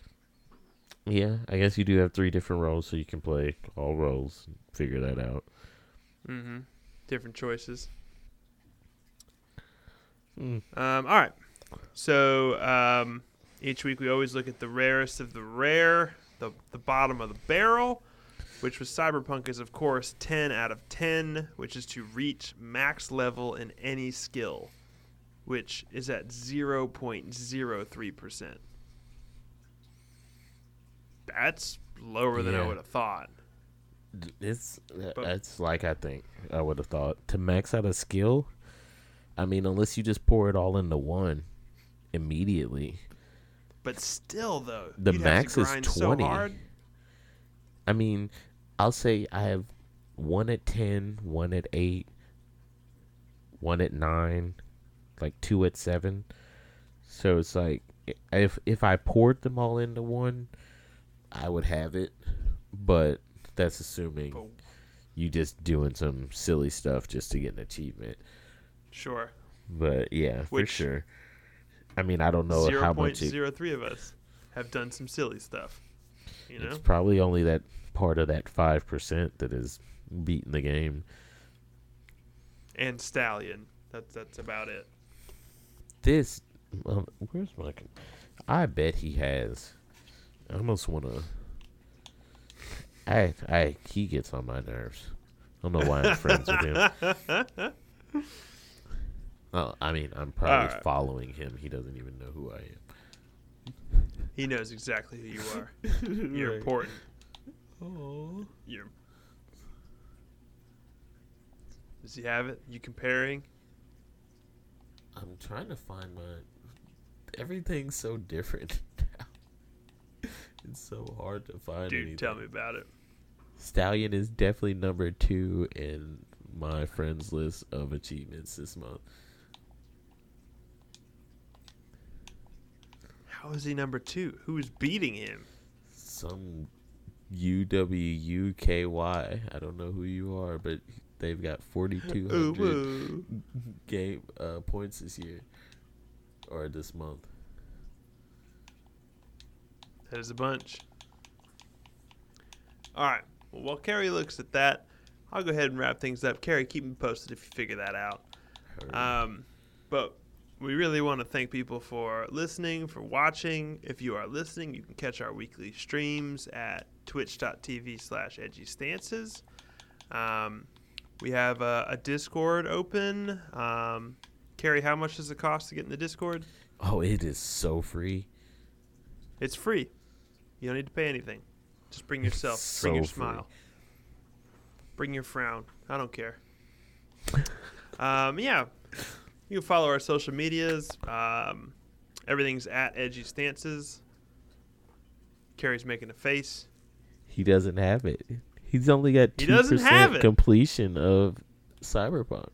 Speaker 2: Yeah, I guess you do have three different roles, so you can play all roles. And figure that out.
Speaker 1: Mm-hmm. Different choices.
Speaker 2: Mm.
Speaker 1: Um, all right. So um, each week we always look at the rarest of the rare, the the bottom of the barrel, which was Cyberpunk is of course 10 out of 10, which is to reach max level in any skill, which is at 0.03%. That's lower than I would have thought.
Speaker 2: It's uh,
Speaker 1: But-
Speaker 2: it's like I think I would have thought to max out a skill. I mean, unless you just pour it all into one immediately.
Speaker 1: But still though,
Speaker 2: The
Speaker 1: you'd have to
Speaker 2: max is 20.
Speaker 1: So hard.
Speaker 2: I mean, I'll say I have one at 10, one at 8, one at 9, like two at 7. So it's like if if I poured them all into one, I would have it. But that's assuming you just doing some silly stuff just to get an achievement.
Speaker 1: sure.
Speaker 2: But yeah, for sure. I mean, I don't know
Speaker 1: Zero
Speaker 2: how
Speaker 1: point
Speaker 2: much it,
Speaker 1: zero three of us have done some silly stuff. You know,
Speaker 2: it's probably only that part of that 5% that is beating the game.
Speaker 1: and Stallion. That's that's about it.
Speaker 2: This, um, where's my? I bet he has. I almost want to. I, I, he gets on my nerves. I don't know why I'm friends with him. Well, I mean, I'm probably
Speaker 1: Alright.
Speaker 2: following him. He doesn't even know who I am.
Speaker 1: He knows exactly who you are. You're
Speaker 2: Right.
Speaker 1: important.
Speaker 2: Oh.
Speaker 1: You're. Does he have it? You comparing?
Speaker 2: I'm trying to find my. Everything's so different now. It's so hard to find.
Speaker 1: Dude,
Speaker 2: anything.
Speaker 1: tell me about it.
Speaker 2: Stallion is definitely number two in my friends list of achievements this month.
Speaker 1: How is he number two? Who is beating him?
Speaker 2: Some UWUKY. I don't know who you are, but they've got 4,200 game uh, points this year or this month.
Speaker 1: That is a bunch. All right. Well, while Carrie looks at that, I'll go ahead and wrap things up. Carrie, keep me posted if you figure that out.
Speaker 2: Heard.
Speaker 1: Um, but we really want to thank people for listening, for watching. If you are listening, you can catch our weekly streams at twitch.tv slash edgy stances. Um, we have a, a Discord open. Um, Carrie, how much does it cost to get in the Discord?
Speaker 2: oh, it is so free.
Speaker 1: It's free. You don't need to pay anything. Just bring yourself.
Speaker 2: So
Speaker 1: bring your
Speaker 2: free.
Speaker 1: smile. Bring your frown. I don't care. um, yeah. You can follow our social medias. Um, everything's at Edgy Stances. Carrie's making a face.
Speaker 2: He doesn't have it. He's only got
Speaker 1: He
Speaker 2: two
Speaker 1: doesn't have it.
Speaker 2: percent completion of Cyberpunk.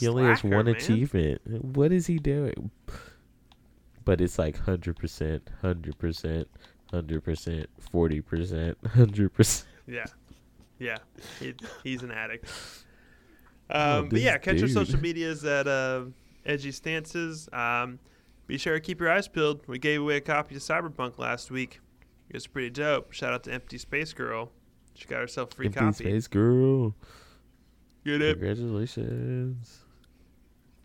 Speaker 2: He only has
Speaker 1: Slacker,
Speaker 2: one
Speaker 1: man.
Speaker 2: achievement. What is he doing? But it's like hundred percent, hundred percent, hundred percent, forty percent, hundred percent.
Speaker 1: Yeah. Yeah. He, he's an addict.
Speaker 2: Oh,
Speaker 1: Um, but
Speaker 2: this
Speaker 1: yeah, catch your
Speaker 2: dude.
Speaker 1: social medias at uh, Edgy Stances. Um, be sure to keep your eyes peeled. We gave away a copy of Cyberpunk last week. It was pretty dope. Shout out to Empty Space Girl. She got herself a free copy.
Speaker 2: Empty
Speaker 1: copy.
Speaker 2: space girl.
Speaker 1: Get it?
Speaker 2: Congratulations.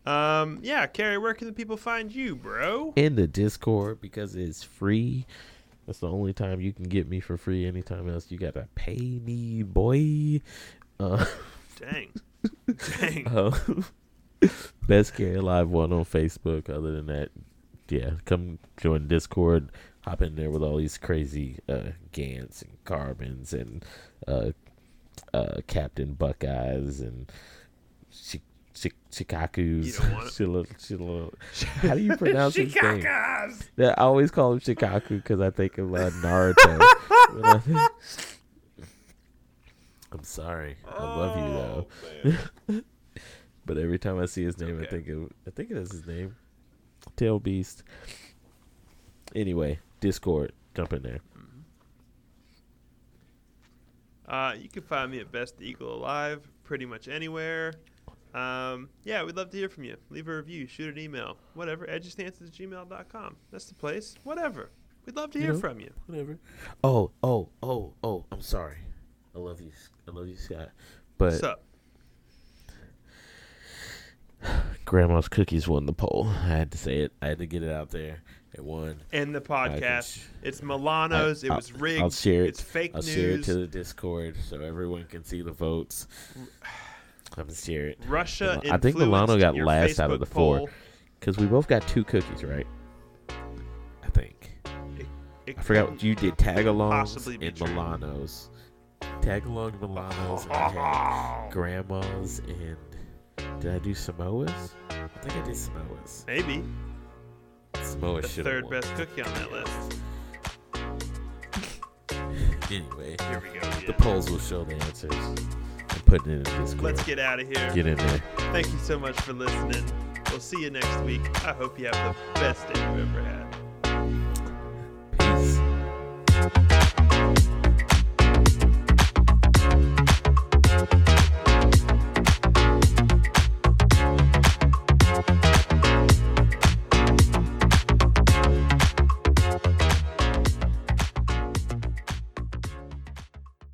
Speaker 1: Um, yeah, Carrie, where can the people find you, bro?
Speaker 2: In the Discord because it's free. That's the only time you can get me for free. Anytime else, you gotta pay me, boy. Uh,
Speaker 1: Dang. Dang.
Speaker 2: uh, best Carry Live one on Facebook. Other than that, yeah, come join Discord. Hop in there with all these crazy uh, Gants and Carbons and uh, uh, Captain Buckeyes and Chi- Chi- Chikakus.
Speaker 1: You don't want it.
Speaker 2: Shilo- Shilo- How do you pronounce his name? Yeah, I always call him Shukaku because I think of uh, Naruto. I'm sorry. I love you though.
Speaker 1: Oh.
Speaker 2: But every time I see his name, I think of I think it is his name, Tail Beast. Anyway, Discord, jump in there.
Speaker 1: Uh, you can find me at Best Eagle Alive pretty much anywhere. Um, yeah, we'd love to hear from you. Leave a review, shoot an email, whatever. Edgystances at gmail.com. That's the place. Whatever. We'd love to
Speaker 2: You
Speaker 1: hear
Speaker 2: know?
Speaker 1: from you.
Speaker 2: Whatever. Oh, oh, oh, oh. I'm sorry. I love you. I love you, Scott. But
Speaker 1: What's up?
Speaker 2: Grandma's cookies won the poll. I had to say it. I had to get it out there. It won.
Speaker 1: In the podcast.
Speaker 2: sh-
Speaker 1: It's Milano's. It
Speaker 2: I'll-
Speaker 1: was rigged.
Speaker 2: I'll share it.
Speaker 1: It's fake
Speaker 2: I'll
Speaker 1: news.
Speaker 2: share it to the Discord so everyone can see the votes. I'm gonna share it
Speaker 1: Russia.
Speaker 2: I think Milano got last out of
Speaker 1: Facebook
Speaker 2: the four. because we both got two cookies, right? I think.
Speaker 1: It
Speaker 2: I forgot
Speaker 1: couldn't-
Speaker 2: you did tagalongs and
Speaker 1: true.
Speaker 2: Milanos. Tagalong Milanos. and I grandmas and did I do Samoas? I think I did Samoas.
Speaker 1: Maybe The
Speaker 2: should
Speaker 1: third best cookie on that list.
Speaker 2: Anyway,
Speaker 1: Here we go.
Speaker 2: the polls will show the answers. I'm putting it in the Discord.
Speaker 1: Let's get out of here.
Speaker 2: Get in there.
Speaker 1: Thank you so much for listening. We'll see you next week. I hope you have the best day you've ever